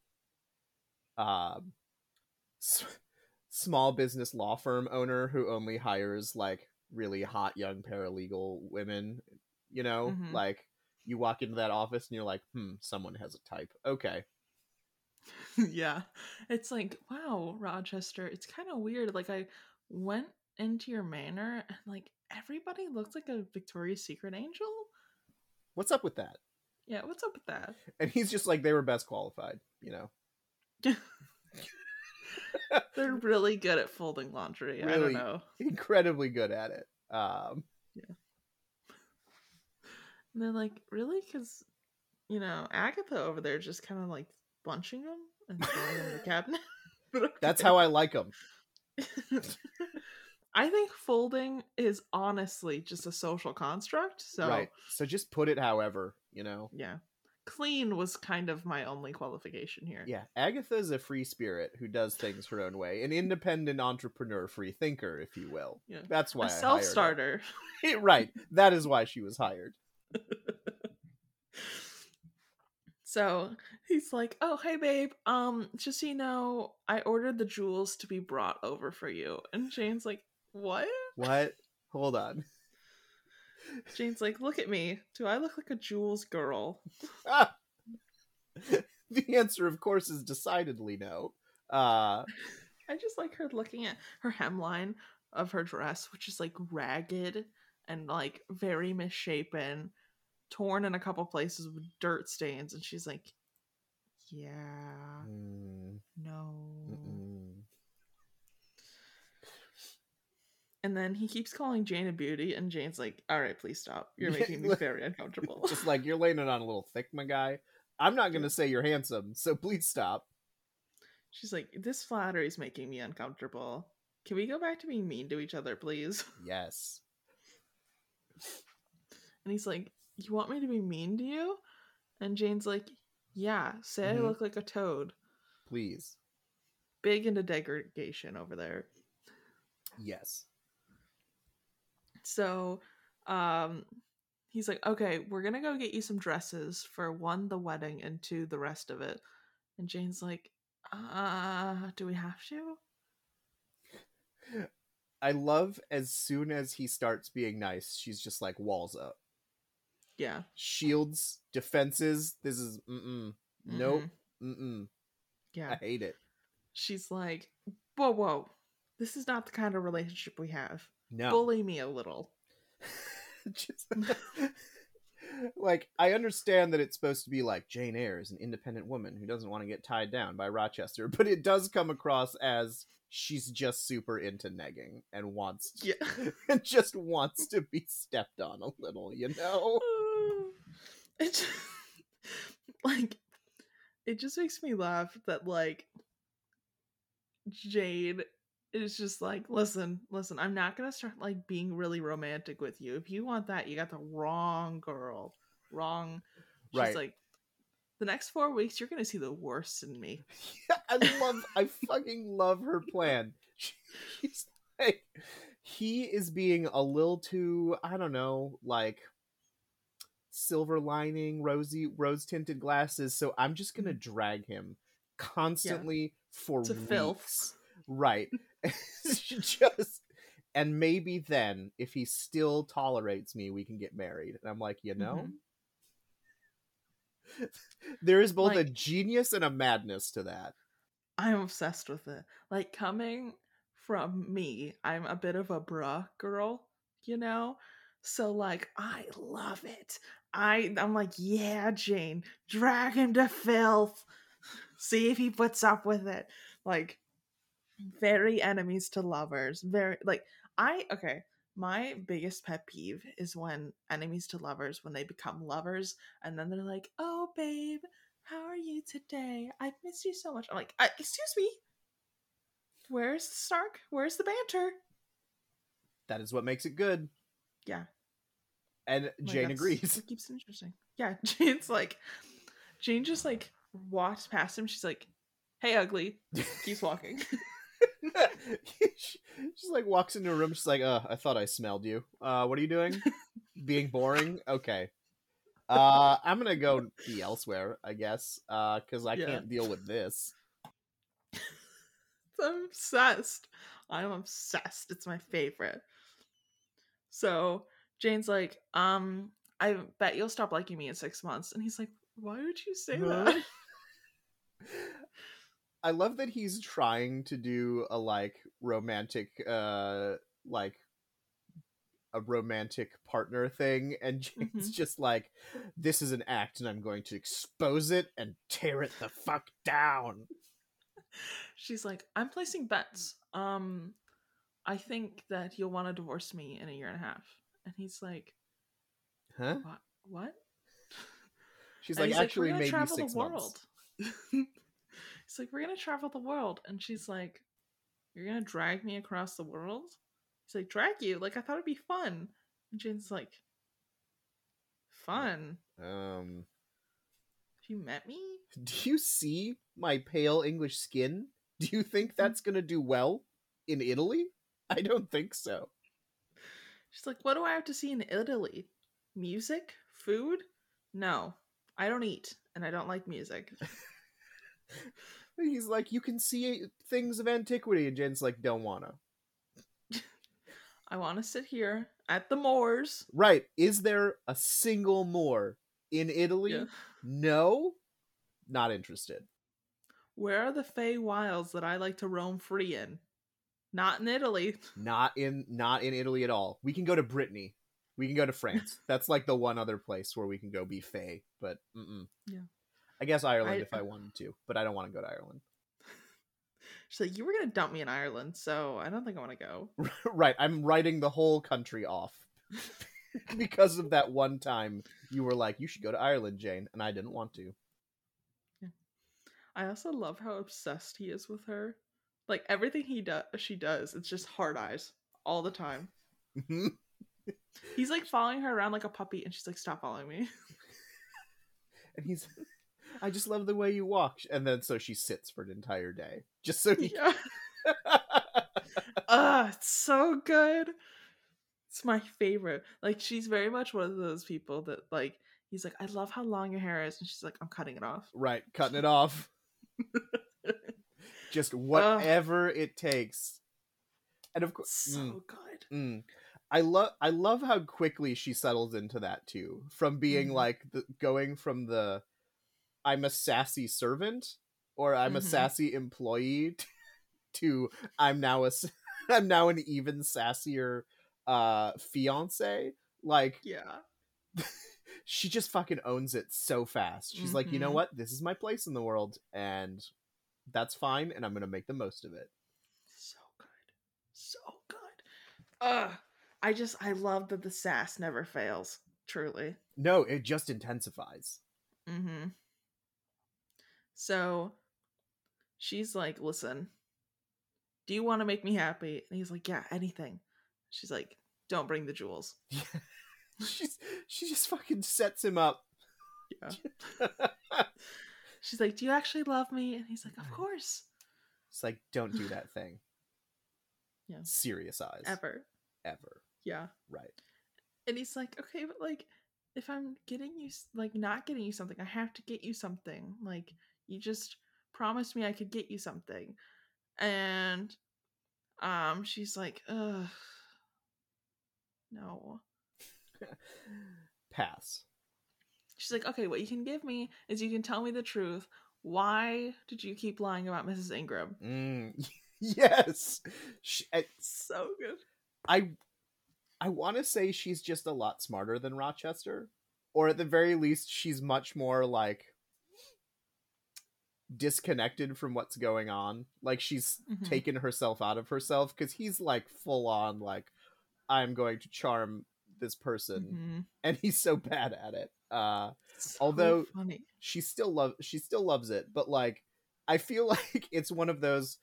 um s- small business law firm owner who only hires like really hot young paralegal women, you know? Mhm. Like you walk into that office and you're like, "Hmm, someone has a type." Okay. yeah, it's like, wow, Rochester. It's kind of weird. Like I went into your manor and like everybody looked like a Victoria's Secret angel. What's up with that? Yeah, what's up with that? And he's just like they were best qualified, you know. They're really good at folding laundry. I don't Really? know. Incredibly good at it. Um And they're like, really? Because, you know, Agatha over there just kind of like bunching them and throwing them in the cabinet. That's how I like them. I think folding is honestly just a social construct. So Right. So just put it however, you know. yeah. Clean was kind of my only qualification here. Yeah, Agatha is a free spirit who does things her own way, an independent entrepreneur, free thinker, if you will. Yeah. That's why a I hired self starter. right. That is why she was hired. So he's like, "Oh, hey, babe. Um, just so you know, I ordered the jewels to be brought over for you." And Jane's like, "What?" What? Hold on. Jane's like, "Look at me. Do I look like a jewels girl?" Ah! the answer, of course, is decidedly no. Uh, I just like her looking at her hemline of her dress, which is like ragged and like very misshapen, torn in a couple places with dirt stains, and she's like, "Yeah, mm, no." mm-mm. And then he keeps calling Jane a beauty, and Jane's like, "All right, please stop. You're making me very uncomfortable." Just like you're laying it on a little thick, my guy. I'm not going to say you're handsome, so please stop. She's like, "This flattery is making me uncomfortable. Can we go back to being mean to each other, please?" Yes. And he's like, You want me to be mean to you? And Jane's like, Yeah, say Mhm. I look like a toad. Please. Big into degradation over there. Yes. So, um, he's like, Okay, we're gonna go get you some dresses for one, the wedding, and two, the rest of it. And Jane's like, Uh, do we have to? I love as soon as he starts being nice, she's just like walls up. Yeah. Shields, defenses. This is mm-mm. Nope. Mm-mm. Mm-mm. Yeah. I hate it. She's like, Whoa, whoa. This is not the kind of relationship we have. No. Bully me a little. Just- like I understand that it's supposed to be like Jane Eyre is an independent woman who doesn't want to get tied down by Rochester, but it does come across as she's just super into negging and wants to, Yeah. and just wants to be stepped on a little, you know? It just, like it just makes me laugh that like Jade is just like listen listen i'm not gonna start like being really romantic with you if you want that you got the wrong girl wrong she's Right. like the next four weeks you're gonna see the worst in me Yeah, I love I fucking love her plan. She's like he is being a little too, I don't know, like silver lining, rosy rose tinted glasses, so I'm just gonna mm. drag him constantly for to weeks. filth Right. just and maybe then if he still tolerates me, we can get married. And I'm like, you know? Mm-hmm. there is both a genius and a madness to that. i'm obsessed with it like coming from me i'm a bit of a bruh girl you know so like i love it i i'm like yeah jane drag him to filth. See if he puts up with it. Like very enemies to lovers very like i okay my biggest pet peeve is when enemies to lovers when they become lovers and then they're like oh babe how are you today? I've missed you so much. I'm like uh, excuse me? Where's the snark where's the banter? That is what makes it good. yeah And Like, Jane agrees. what keeps it interesting yeah jane's like jane just like walks past him she's like hey ugly keeps walking she just like walks into a room. She's like, "Uh, I thought I smelled you. Uh, what are you doing? Being boring? Okay. Uh, I'm gonna go be elsewhere, I guess. Uh, because I Yeah. can't deal with this. I'm obsessed. I'm obsessed. It's my favorite. So Jane's like, um, I bet you'll stop liking me in six months. And he's like, why would you say Huh? that? I love that he's trying to do a like romantic, uh, like a romantic partner thing, and Jane's just like, "This is an act, and I'm going to expose it and tear it the fuck down." She's like, I'm placing bets. Um, I think that you'll want to divorce me in a year and a half. And he's like, Huh? what? What? She's And like, "Actually, We're gonna maybe travel six the months." world. He's like, we're gonna travel the world, and she's like, you're gonna drag me across the world. He's like, drag you? Like I thought it'd be fun. And Jane's like, fun. Um, Have you met me? do you see my pale English skin? Do you think that's gonna do well in Italy? I don't think so. She's like, what do I have to see in Italy? Music? Food? No, I don't eat, and I don't like music. He's like, you can see things of antiquity, and Jen's like, don't wanna. I want to sit here at the moors. Right? Is there a single moor in Italy? Yeah. No, not interested. Where are the Fey wilds that I like to roam free in? Not in Italy. Not in not in Italy at all. We can go to Brittany. We can go to France. That's like the one other place where we can go be Fey. But mm-mm. Yeah. I guess Ireland I- if I wanted to, but I don't want to go to Ireland. She's like, you were gonna dump me in Ireland, so I don't think I want to go. right, I'm writing the whole country off because of that one time you were like, "You should go to Ireland, Jane," and I didn't want to. Yeah. I also love how obsessed he is with her. Like everything he does, she does, it's just hard eyes all the time. He's like following her around like a puppy, and she's like, "Stop following me." and he's, "I just love the way you walk," and then so she sits for an entire day just so he. yeah. Ah, it's so good. It's my favorite. Like she's very much one of those people that like he's like, I love how long your hair is, and she's like, I'm cutting it off. right, cutting it off. Just whatever it takes. And of course, So good. Mm. I love I love how quickly she settles into that too. From being Mhm. like the, going from the I'm a sassy servant or I'm a Mhm. sassy employee to I'm now a I'm now an even sassier uh fiance. Like Yeah. she just fucking owns it so fast. She's like, "You know Mhm. what? This is my place in the world and that's fine and I'm to make the most of it." So good. So good. Ugh. I just I love that the sass never fails. Truly. No, it just intensifies. Mm-hmm. So she's like, listen, do you want to make me happy? And he's like, yeah, anything. She's like, don't bring the jewels. She's she just fucking sets him up. Yeah. She's like, do you actually love me? And he's like, of course. It's like, don't do that thing. Yeah. Serious eyes. Ever. Ever. Yeah. Right. And he's like, okay, but like, if I'm getting you, like, not getting you something, I have to get you something. Like, you just promised me I could get you something. And, um, she's like, ugh, no. Pass. She's like, okay, what you can give me is you can tell me the truth. Why did you keep lying about Mrs. Ingram? Mm. yes. She, I, So good. I, I want to say she's just a lot smarter than Rochester, or at the very least, she's much more like disconnected from what's going on. Like she's Mhm. taken herself out of herself because he's like full on like, I'm going to charm this person, Mhm. and he's so bad at it. Uh, So Although- funny. she still love she still loves it but like i feel like it's one of those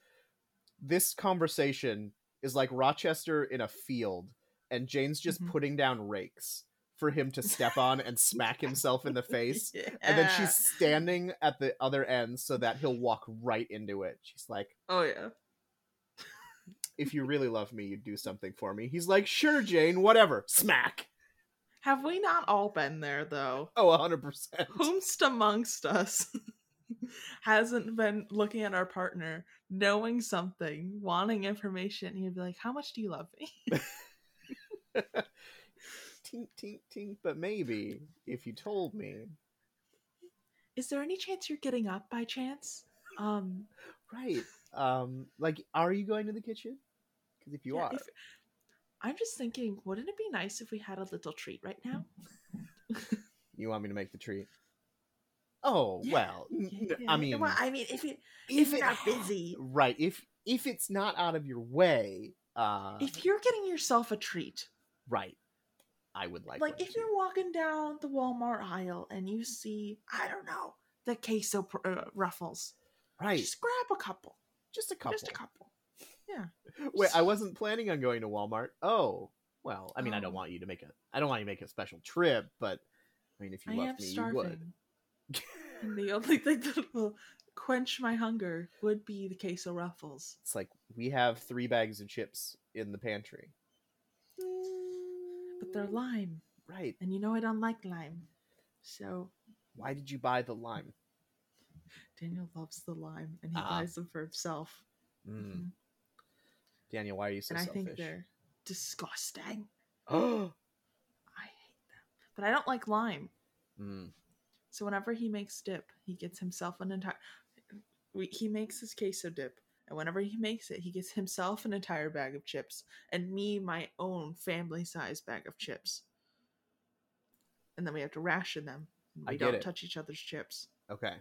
this conversation is like rochester in a field and jane's just Mhm. putting down rakes for him to step on and smack himself in the face and then she's standing at the other end so that he'll walk right into it she's like Oh yeah. if you really love me you'd do something for me he's like sure jane whatever smack Have we not all been there though? oh 100% Whomst amongst us hasn't been looking at our partner, knowing something, wanting information, and you'd be like, How much do you love me? tink tink tink but maybe if you told me Is there any chance you're getting up by chance? Um Right. Um, like, are you going to the kitchen? Because if you yeah, are, if- I'm just thinking, wouldn't it be nice if we had a little treat right now? you want me to make the treat. Oh Yeah, well, Yeah, I mean, well, I mean, if it, if if you're not busy, right? If if it's not out of your way, uh, if you're getting yourself a treat, right, I would like. like if too. you're walking down the Walmart aisle and you see, I don't know, the queso pr- uh, ruffles. Right. Just grab a couple. Just a couple. Just a couple. Wait, I wasn't planning on going to Walmart. Oh, well, I mean, I don't Oh. want you to make a, I don't want you to make a special trip, but I mean, if you I loved me, you would. and the only thing that will quench my hunger would be the queso ruffles. It's like we have three bags of chips in the pantry. But they're lime. Right. And you know I don't like lime. So Why did you buy the lime? Daniel loves the lime and he Ah. buys them for himself. Mm. Mhm. Daniel, why are you so and I selfish? think they're disgusting. Oh. I hate them. But I don't like lime. mm. So whenever he makes dip, he gets himself an entire. He makes his queso dip, and whenever he makes it, he gets himself an entire bag of chips, and me my own family-sized bag of chips. And then we have to ration them. We don't it. touch each other's chips. Okay.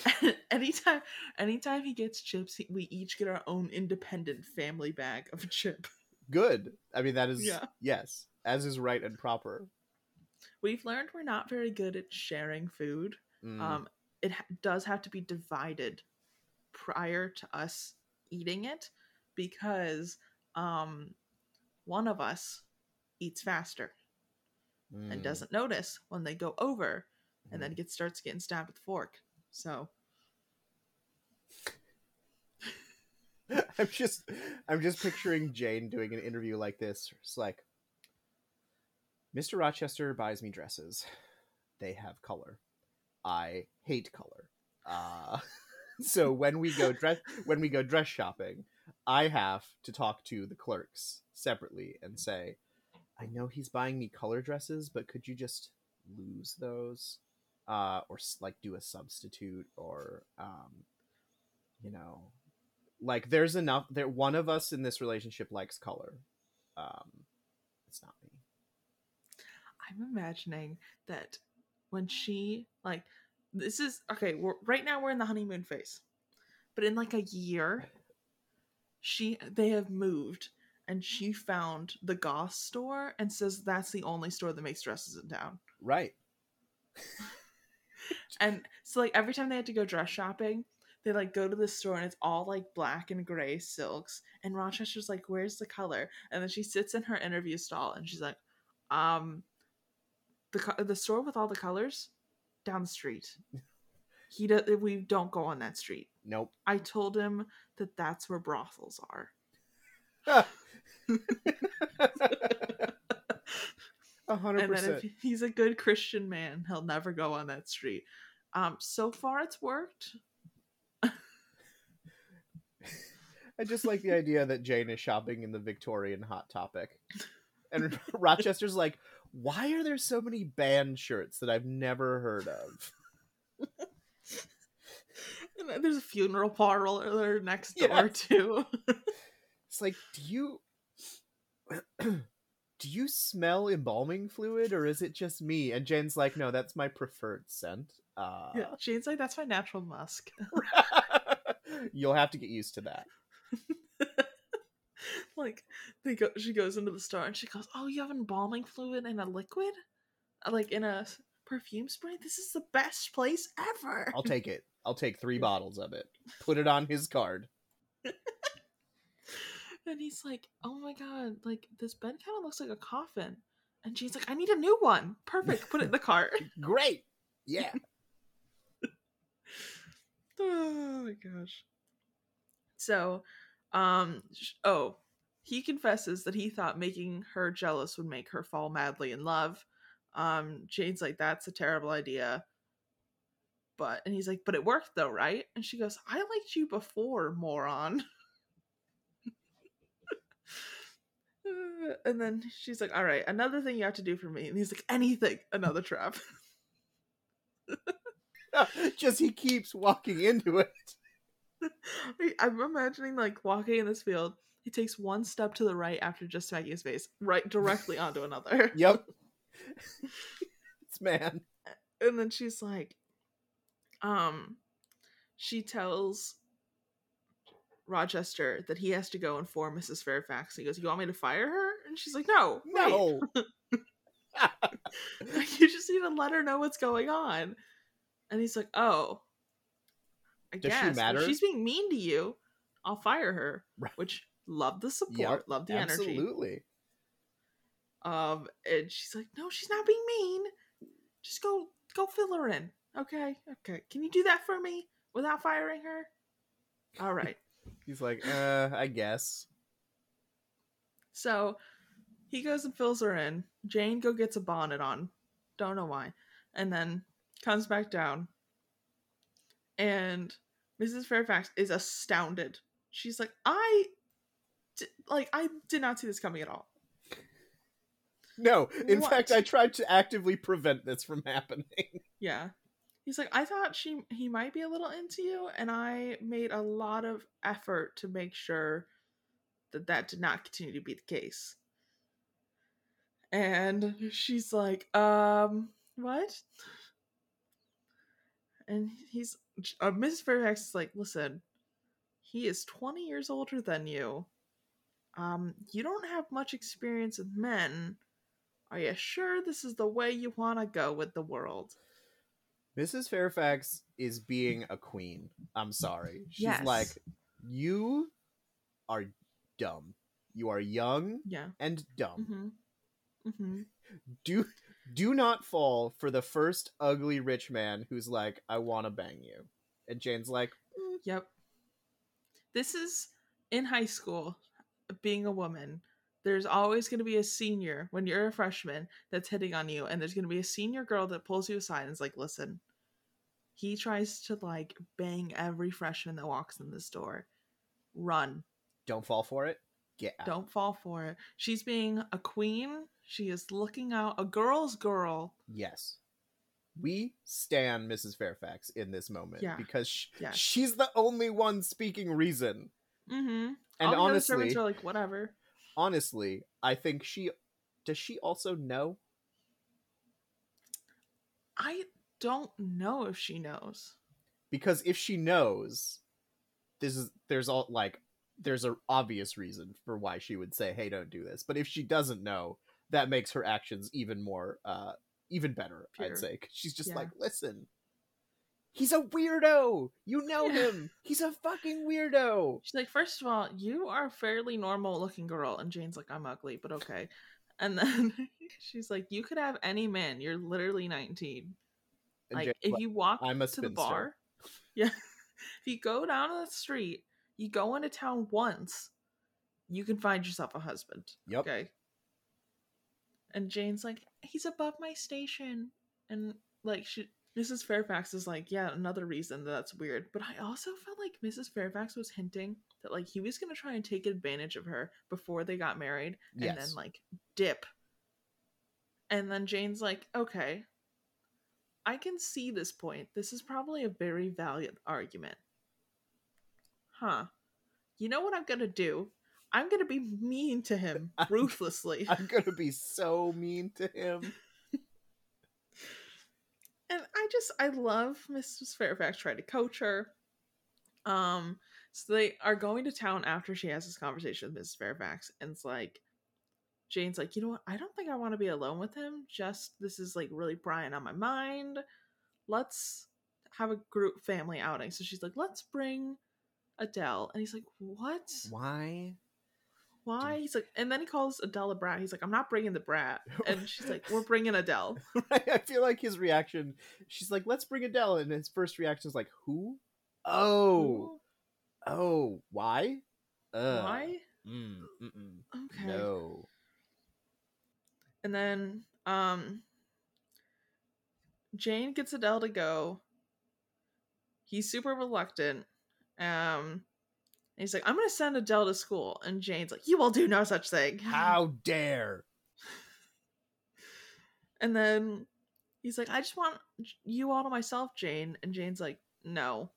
anytime, anytime he gets chips, he, we each get our own independent family bag of chip. Good. I mean, that is Yeah. yes, as is right and proper. We've learned we're not very good at sharing food. Mm. um it ha- does have to be divided prior to us eating it because um one of us eats faster and Mm. doesn't notice when they go over and then Mm. gets starts getting stabbed with a fork so I'm just I'm just picturing Jane doing an interview like this. It's like Mr. Rochester buys me dresses. They have color. I hate color. Uh so when we go dress when we go dress shopping, I have to talk to the clerks separately and say, I know he's buying me color dresses, but could you just lose those? Uh or like do a substitute or um you know like there's enough there one of us in this relationship likes color. Um it's not me. I'm imagining that when she like this is okay we're, right now we're in the honeymoon phase but in like a year she they have moved and she found the goth store and says that's the only store that makes dresses in town. Right and so like every time they had to go dress shopping they like go to the store and it's all like black and gray silks. And rochester's like where's the color? And then she sits in her interview stall and she's like um the co- the store with all the colors down the street. He does we don't go on that street. Nope. I told him that that's where brothels are hundred percent. if he's a good christian man he'll never go on that street. Um so far it's worked. I just like the idea that jane is shopping in the victorian hot topic. And rochester's like why are there so many band shirts that i've never heard of? And there's a funeral parlor next Yeah. door too. it's like do you do you smell embalming fluid or is it just me and jane's like no that's my preferred scent uh yeah, Jane's like, that's my natural musk. You'll have to get used to that. like they go, she goes into the store and she goes, "Oh, you have embalming fluid in a liquid, Uh, like in a perfume spray. This is the best place ever." I'll take it. I'll take three bottles of it. Put it on his card. And he's like, "Oh my god, like this bed kind of looks like a coffin." And she's like, "I need a new one. Perfect. Put it in the cart." Great. Yeah. oh my gosh. So, um, oh, he confesses that he thought making her jealous would make her fall madly in love. Um, Jane's like, that's a terrible idea. But, and he's like, but it worked though, right? And she goes, I liked you before, moron. And then she's like, all right, another thing you have to do for me. And he's like, anything, another trap. just he keeps walking into it. I'm imagining like walking in this field. He takes one step to the right after just smacking his face, right directly onto another. Yep. it's man. And then she's like, um, she tells Rochester that he has to go inform Mrs. Fairfax. He goes, "You want me to fire her?" And she's like, "No. No. you just need to let her know what's going on. And he's like, oh, I Does she guess. if matter? she's being mean to you. I'll fire her. Right. Which love the support, Yep, love the energy. Absolutely. Um, and she's like, no, she's not being mean. Just go, go fill her in. Okay, okay. Can you do that for me without firing her? All right. He's like, uh, I guess. So he goes and fills her in. Jane go gets a bonnet on. Don't know why. And then comes back down. And Mrs. Fairfax is astounded. She's like, I di- like I did not see this coming at all. No, in What? fact, I tried to actively prevent this from happening. Yeah. He's like, I thought she he might be a little into you, and I made a lot of effort to make sure that that did not continue to be the case. And she's like, um, what? And he's, uh, Mrs. Fairfax is like, listen, he is 20 years older than you. Um, you don't have much experience with men. Are you sure this is the way you want to go with the world? Mrs. Fairfax is being a queen. I'm sorry. She's Yes. like, you are dumb. You are young Yeah. and dumb. Mm-hmm. Mm-hmm. Do do not fall for the first ugly rich man who's like, I want to bang you. And Jane's like, "Mm, Yep. This is in high school, being a woman. There's always going to be a senior when you're a freshman that's hitting on you, and there's going to be a senior girl that pulls you aside and is like, listen, he tries to like bang every freshman that walks in this door. Run. don't fall for it. Get out. Don't fall for it. She's being a queen. She is looking out, a girl's girl. Yes. We stand Mrs. Fairfax in this moment Yeah. because sh- Yes. she's the only one speaking reason. Mm-hmm. And All the honestly, servants are like, whatever. Honestly, I think she does she also know? I don't know if she knows. Because if she knows, this is there's all like there's an obvious reason for why she would say, "Hey, don't do this." But if she doesn't know, that makes her actions even more uh even better, Pure. I'd say. Cause she's just Yeah. like, "Listen. He's a weirdo. You know Yeah. him. He's a fucking weirdo." She's like, first of all, you are a fairly normal looking girl. And Jane's like, I'm ugly, but okay. And then she's like, you could have any man. You're literally 19. And like, Jane's if like, you walk "I'm a to the bar, yeah. if you go down the street, you go into town once, you can find yourself a husband. Yep. Okay. And Jane's like, he's above my station. And like, she, Mrs. Fairfax is like, yeah, another reason that that's weird. But I also felt like Mrs. Fairfax was hinting that like he was gonna try and take advantage of her before they got married, and Yes. then like dip. And then Jane's like, okay, I can see this point. This is probably a very valid argument. Huh. You know what I'm gonna do? I'm gonna be mean to him I'm- ruthlessly. I'm gonna be so mean to him. I just I love Mrs. Fairfax trying to coach her. Um, so they are going to town after she has this conversation with Mrs. Fairfax, and it's like Jane's like, you know what? I don't think I want to be alone with him. Just this is like really Brian on my mind. Let's have a group family outing. So she's like, let's bring Adele, and he's like, what? Why? Why? He's like, and then he calls Adele a brat. He's like, I'm not bringing the brat, and she's like, we're bringing Adele. Right? I feel like his reaction. She's like, "Let's bring Adele," and his first reaction is like, "Who? Oh, oh, why? Uh, Why? Mm. Okay. No. And then um Jane gets Adele to go. He's super reluctant. Um and he's like, I'm gonna send Adele to school. And Jane's like, You will do no such thing. How dare? And then he's like, I just want you all to myself, Jane. And Jane's like, No.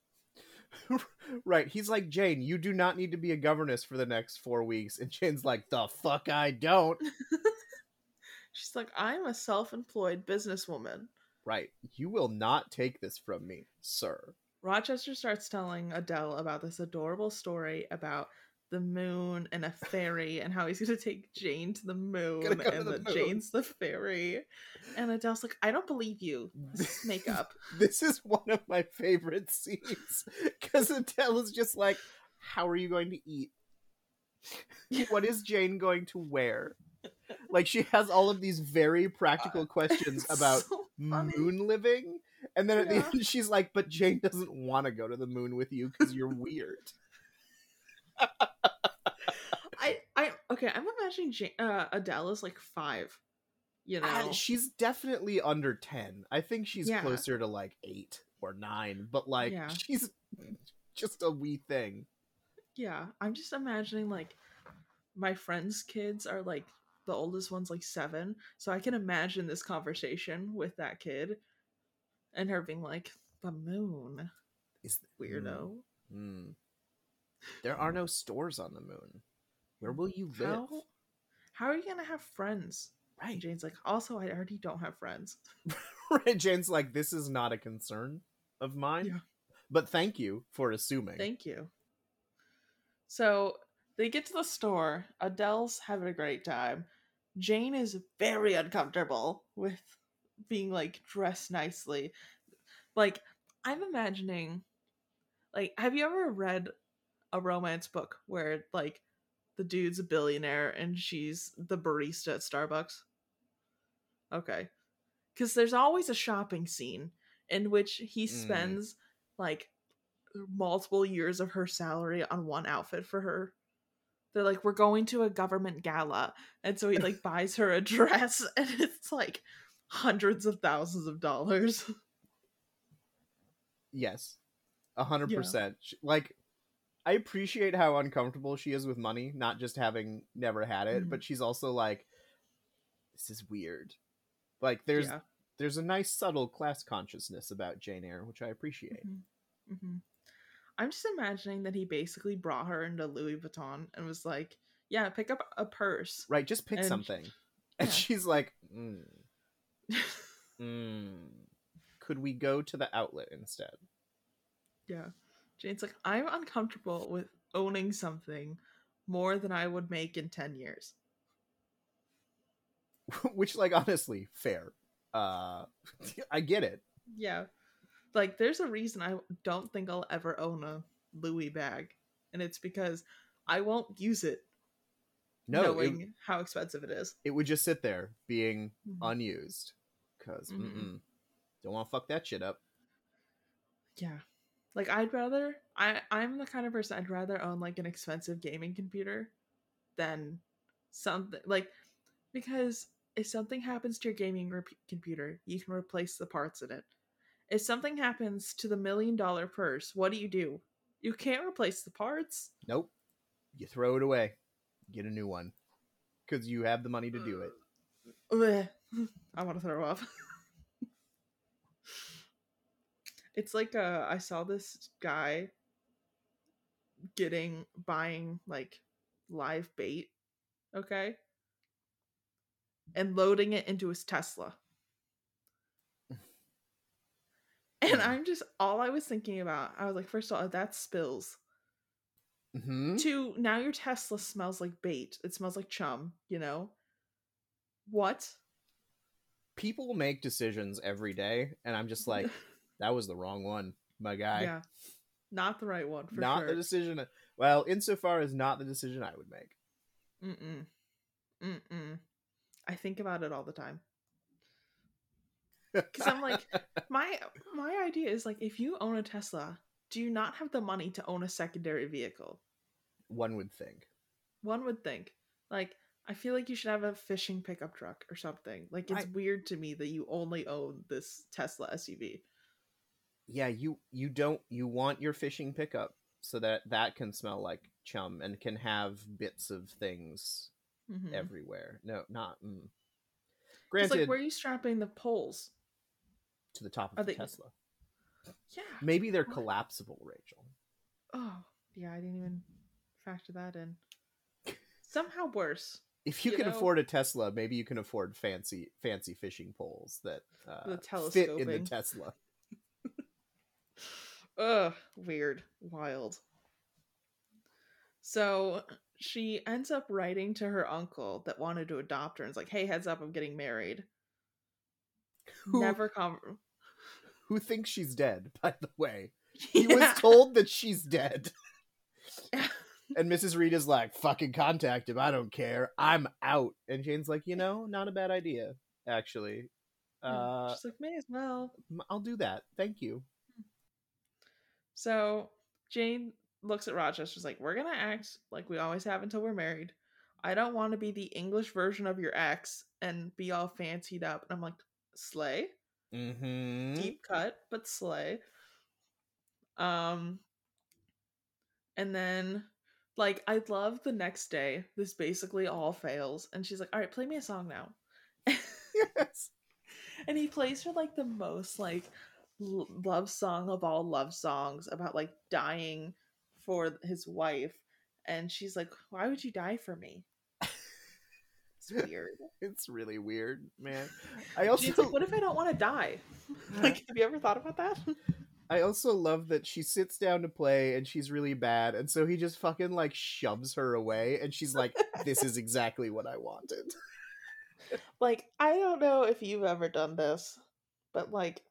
right. He's like, Jane, you do not need to be a governess for the next four weeks. And Jane's like, the fuck I don't. She's like, I'm a self employed businesswoman. right. You will not take this from me, sir. Rochester starts telling Adele about this adorable story about the moon and a fairy and how he's gonna take Jane to the moon go and the that. Jane's the fairy. And Adele's like, I don't believe you. This is makeup. This is one of my favorite scenes because Adele is just like, "How are you going to eat? What is Jane going to wear?" Like she has all of these very practical questions about so moon living, and then at Yeah. the end she's like, "But Jane doesn't want to go to the moon with you because you're weird." I, I okay, I'm imagining Jane, uh, Adele is like five. You know? Uh, she's definitely under 10. I think she's Yeah. closer to like 8 or 9, but like Yeah. she's just a wee thing. Yeah, I'm just imagining like my friends' kids are like the oldest one's like seven, so I can imagine this conversation with that kid and her being like, "The moon, Is weirdo." Mm. There are no stores on the moon. Where will you live? How how are you gonna have friends? And Right. Jane's like, also, I already don't have friends. right. Jane's like, this is not a concern of mine. Yeah. But thank you for assuming. Thank you. So they get to the store. Adele's having a great time. Jane is very uncomfortable with being like dressed nicely. Like, I'm imagining, like, have you ever read a romance book where like the dude's a billionaire and she's the barista at Starbucks? Okay. Because there's always a shopping scene in which he Mm. spends like multiple years of her salary on one outfit for her. They're like, we're going to a government gala. And so he like buys her a dress and it's like hundreds of thousands of dollars. Yes. A hundred percent. Like I appreciate how uncomfortable she is with money, not just having never had it, Mhm. but she's also like this is weird. Like there's yeah. there's a nice subtle class consciousness about Jane Eyre, which I appreciate. hmm I'm just imagining that he basically brought her into Louis Vuitton and was like, yeah, pick up a purse. Right, just pick And- something. And she's like, mm, mm, could we go to the outlet instead? Yeah. Jane's like, I'm uncomfortable with owning something more than I would make in 10 years. which like honestly, fair. Uh I get it. Yeah. Like, there's a reason I don't think I'll ever own a Louis bag. And it's because I won't use it No, it, how expensive it is. it would just sit there being Mhm. unused because Mhm. mm-mm, don't want to fuck that shit up. Yeah. Like I'd rather I I'm the kind of person I'd rather own like an expensive gaming computer than something like because if something happens to your gaming rep- computer, you can replace the parts in it. If something happens to the million dollar purse, what do you do? You can't replace the parts. Nope. You throw it away. Get a new one. Because you have the money to do it. I want to throw up. it's like uh I saw this guy getting buying like live bait, okay? And loading it into his Tesla. And. I'm just all I was thinking about. I was like, first of all, that spills. Hmm Two, now your Tesla smells like bait. It smells like chum, you know? What? People make decisions every day, and I'm just like, that was the wrong one, my guy. yeah. Not the right one for not sure. the decision. Well, insofar as not the decision I would make. Mm-mm. Mm-mm. I think about it all the time. Because I'm like, my my idea is like if you own a Tesla, do you not have the money to own a secondary vehicle? One would think. One would think. Like, I feel like you should have a fishing pickup truck or something. Like it's I- weird to me that you only own this Tesla SUV. Yeah, you you don't you want your fishing pickup so that that can smell like chum and can have bits of things Mhm. everywhere. No, not. Mm. It's Granted, like where are you strapping the poles? to the top of are the they- Tesla. Yeah. Maybe they're What? collapsible, Rachel. Oh, yeah, I didn't even factor that in. Somehow worse. If you, You can know- afford a Tesla, maybe you can afford fancy fancy fishing poles that uh, fit in the. Tesla. Ugh, weird, wild. So she ends up writing to her uncle that wanted to adopt her and is like, hey, heads up, I'm getting married. Who, Never com- who thinks she's dead, by the way. He Yeah. was told that she's dead. And Mrs. Reed is like, fucking contact him. I don't care. I'm out. And Jane's like, you know, not a bad idea, actually. Uh, She's like, may as well. I'll do that. Thank you. So Jane looks at Rochester's like, we're gonna act like we always have until we're married. I don't want to be the English version of your ex and be all fancied up. And I'm like, slay, Mm-hmm. deep cut, but slay. Um, and then like I love the next day. This basically all fails, and she's like, all right, play me a song now. yes. and he plays her like the most like l- love song of all love songs about like dying for his wife and she's like why would you die for me it's weird It's really weird, man. I also she's like what if i don't want to die like have you ever thought about that I also love that she sits down to play and she's really bad, and so he just fucking like shoves her away, and she's like, "This is exactly what I wanted." like i don't know if you've ever done this but like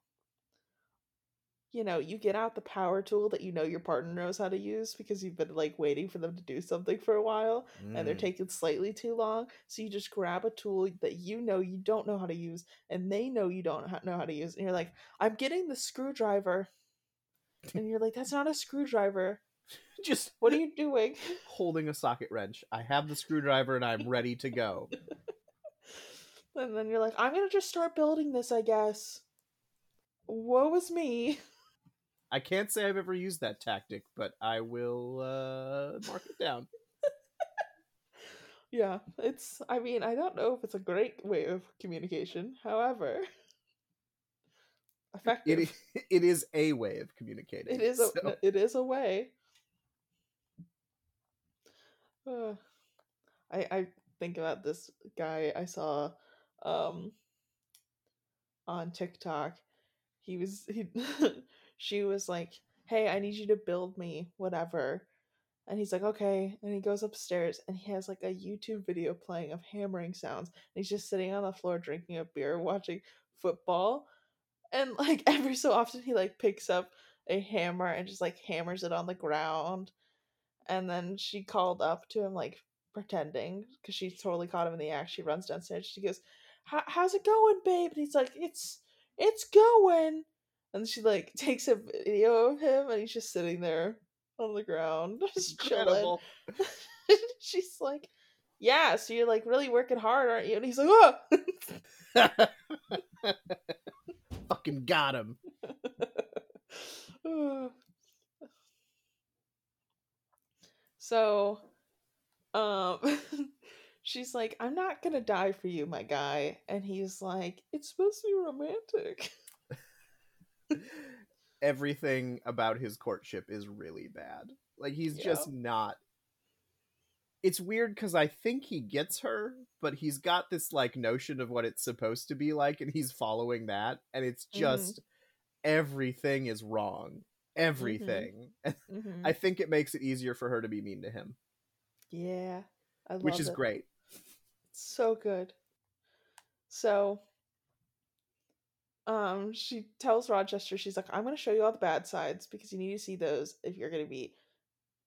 you know you get out the power tool that you know your partner knows how to use because you've been like waiting for them to do something for a while and they're Mm. taking slightly too long. So you just grab a tool that you know you don't know how to use, and they know you don't know how to use, and you're like, "I'm getting the screwdriver," and you're like, "That's not a screwdriver. just What are you doing?" holding a socket wrench. I have the screwdriver and I'm ready to go. And then you're like, "I'm gonna just start building this, I guess." Woe is me. I can't say I've ever used that tactic, but I will uh, mark it down. Yeah, it's. I mean, I don't know if it's a great way of communication. However, effective. It, it is a way of communicating. It is a so- it is a way. Uh, I I think about this guy I saw um on TikTok. He was he she was like, "Hey, I need you to build me whatever." And he's like, "Okay." And he goes upstairs and he has like a YouTube video playing of hammering sounds. And he's just sitting on the floor drinking a beer watching football. And like every so often he like picks up a hammer and just like hammers it on the ground. And then she called up to him like pretending because she totally caught him in the act. She runs downstairs. She goes, "How- "How's it going, babe?" And he's like, "It's it's going." And she like takes a video of him and he's just sitting there on the ground, just chilling. She's like, "Yeah, so you're like really working hard, aren't you?" And he's like, "Oh." Fucking got him. so um she's like i'm not gonna die for you my guy and he's like it's supposed to be romantic Everything about his courtship is really bad. Like he's Yeah. just not. It's weird because I think he gets her, but he's got this like notion of what it's supposed to be like, and he's following that, and it's Mhm. just everything is wrong. Everything. Mhm. I think it makes it easier for her to be mean to him, yeah I which is it. great. so good so um she tells rochester she's like i'm going to show you all the bad sides because you need to see those if you're going to be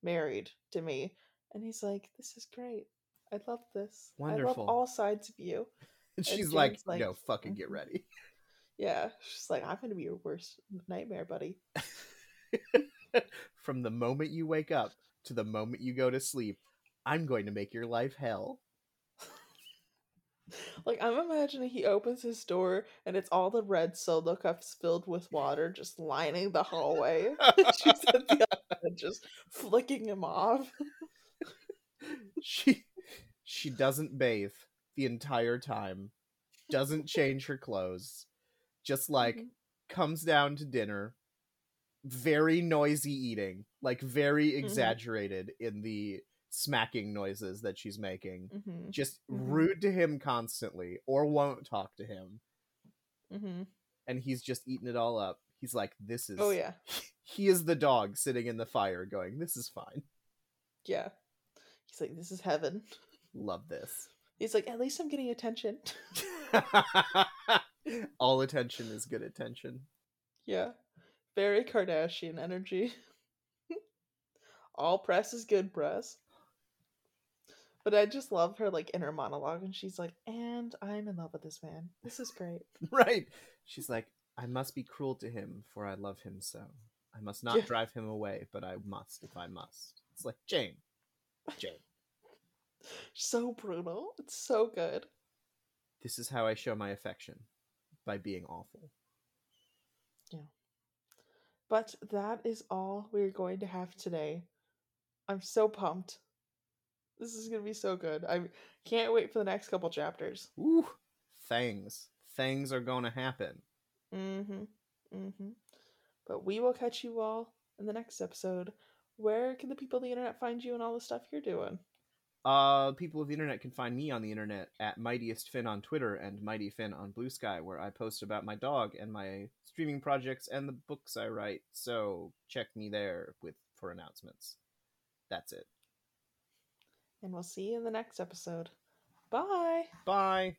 married to me and he's like this is great. I love this. I love all sides of you. And And she's like, like, "No, fucking get "Mhm." ready." yeah. She's like i'm going to be your worst nightmare buddy. From the moment you wake up to the moment you go to sleep, I'm going to make your life hell. like i'm imagining he opens his door and it's all the red solo cups filled with water just lining the hallway. She's at the other end just flicking him off she she doesn't bathe the entire time, doesn't change her clothes, just like Mhm. comes down to dinner, very noisy eating, like very Mm-hmm. exaggerated in the smacking noises that she's making. Mhm, Just Mhm. rude to him constantly or won't talk to him mhm. and he's just eating it all up. He's like this is Oh yeah, he is the dog sitting in the fire going this is fine. yeah. He's like, this is heaven. Love this. He's like, at least I'm getting attention. All attention is good attention. yeah. Very Kardashian energy. All press is good press. But I just love her like inner monologue and she's like, and I'm in love with this man. This is great. Right. She's like, I must be cruel to him, for I love him so. I must not Yeah. drive him away, but I must if I must. It's like, Jane. Jane. So brutal. It's so good. This is how I show my affection by being awful. Yeah. But that is all we're going to have today. I'm so pumped. This is going to be so good. I can't wait for the next couple chapters. Ooh, things. Things are going to happen. Mm-hmm. Mm-hmm. But we will catch you all in the next episode. Where can the people of the internet find you and all the stuff you're doing? Uh, people of the internet can find me on the internet at Mightiest Finn on Twitter and Mighty Finn on Bluesky, where I post about my dog and my streaming projects and the books I write. So check me there with for announcements. That's it. And we'll see you in the next episode. Bye. Bye.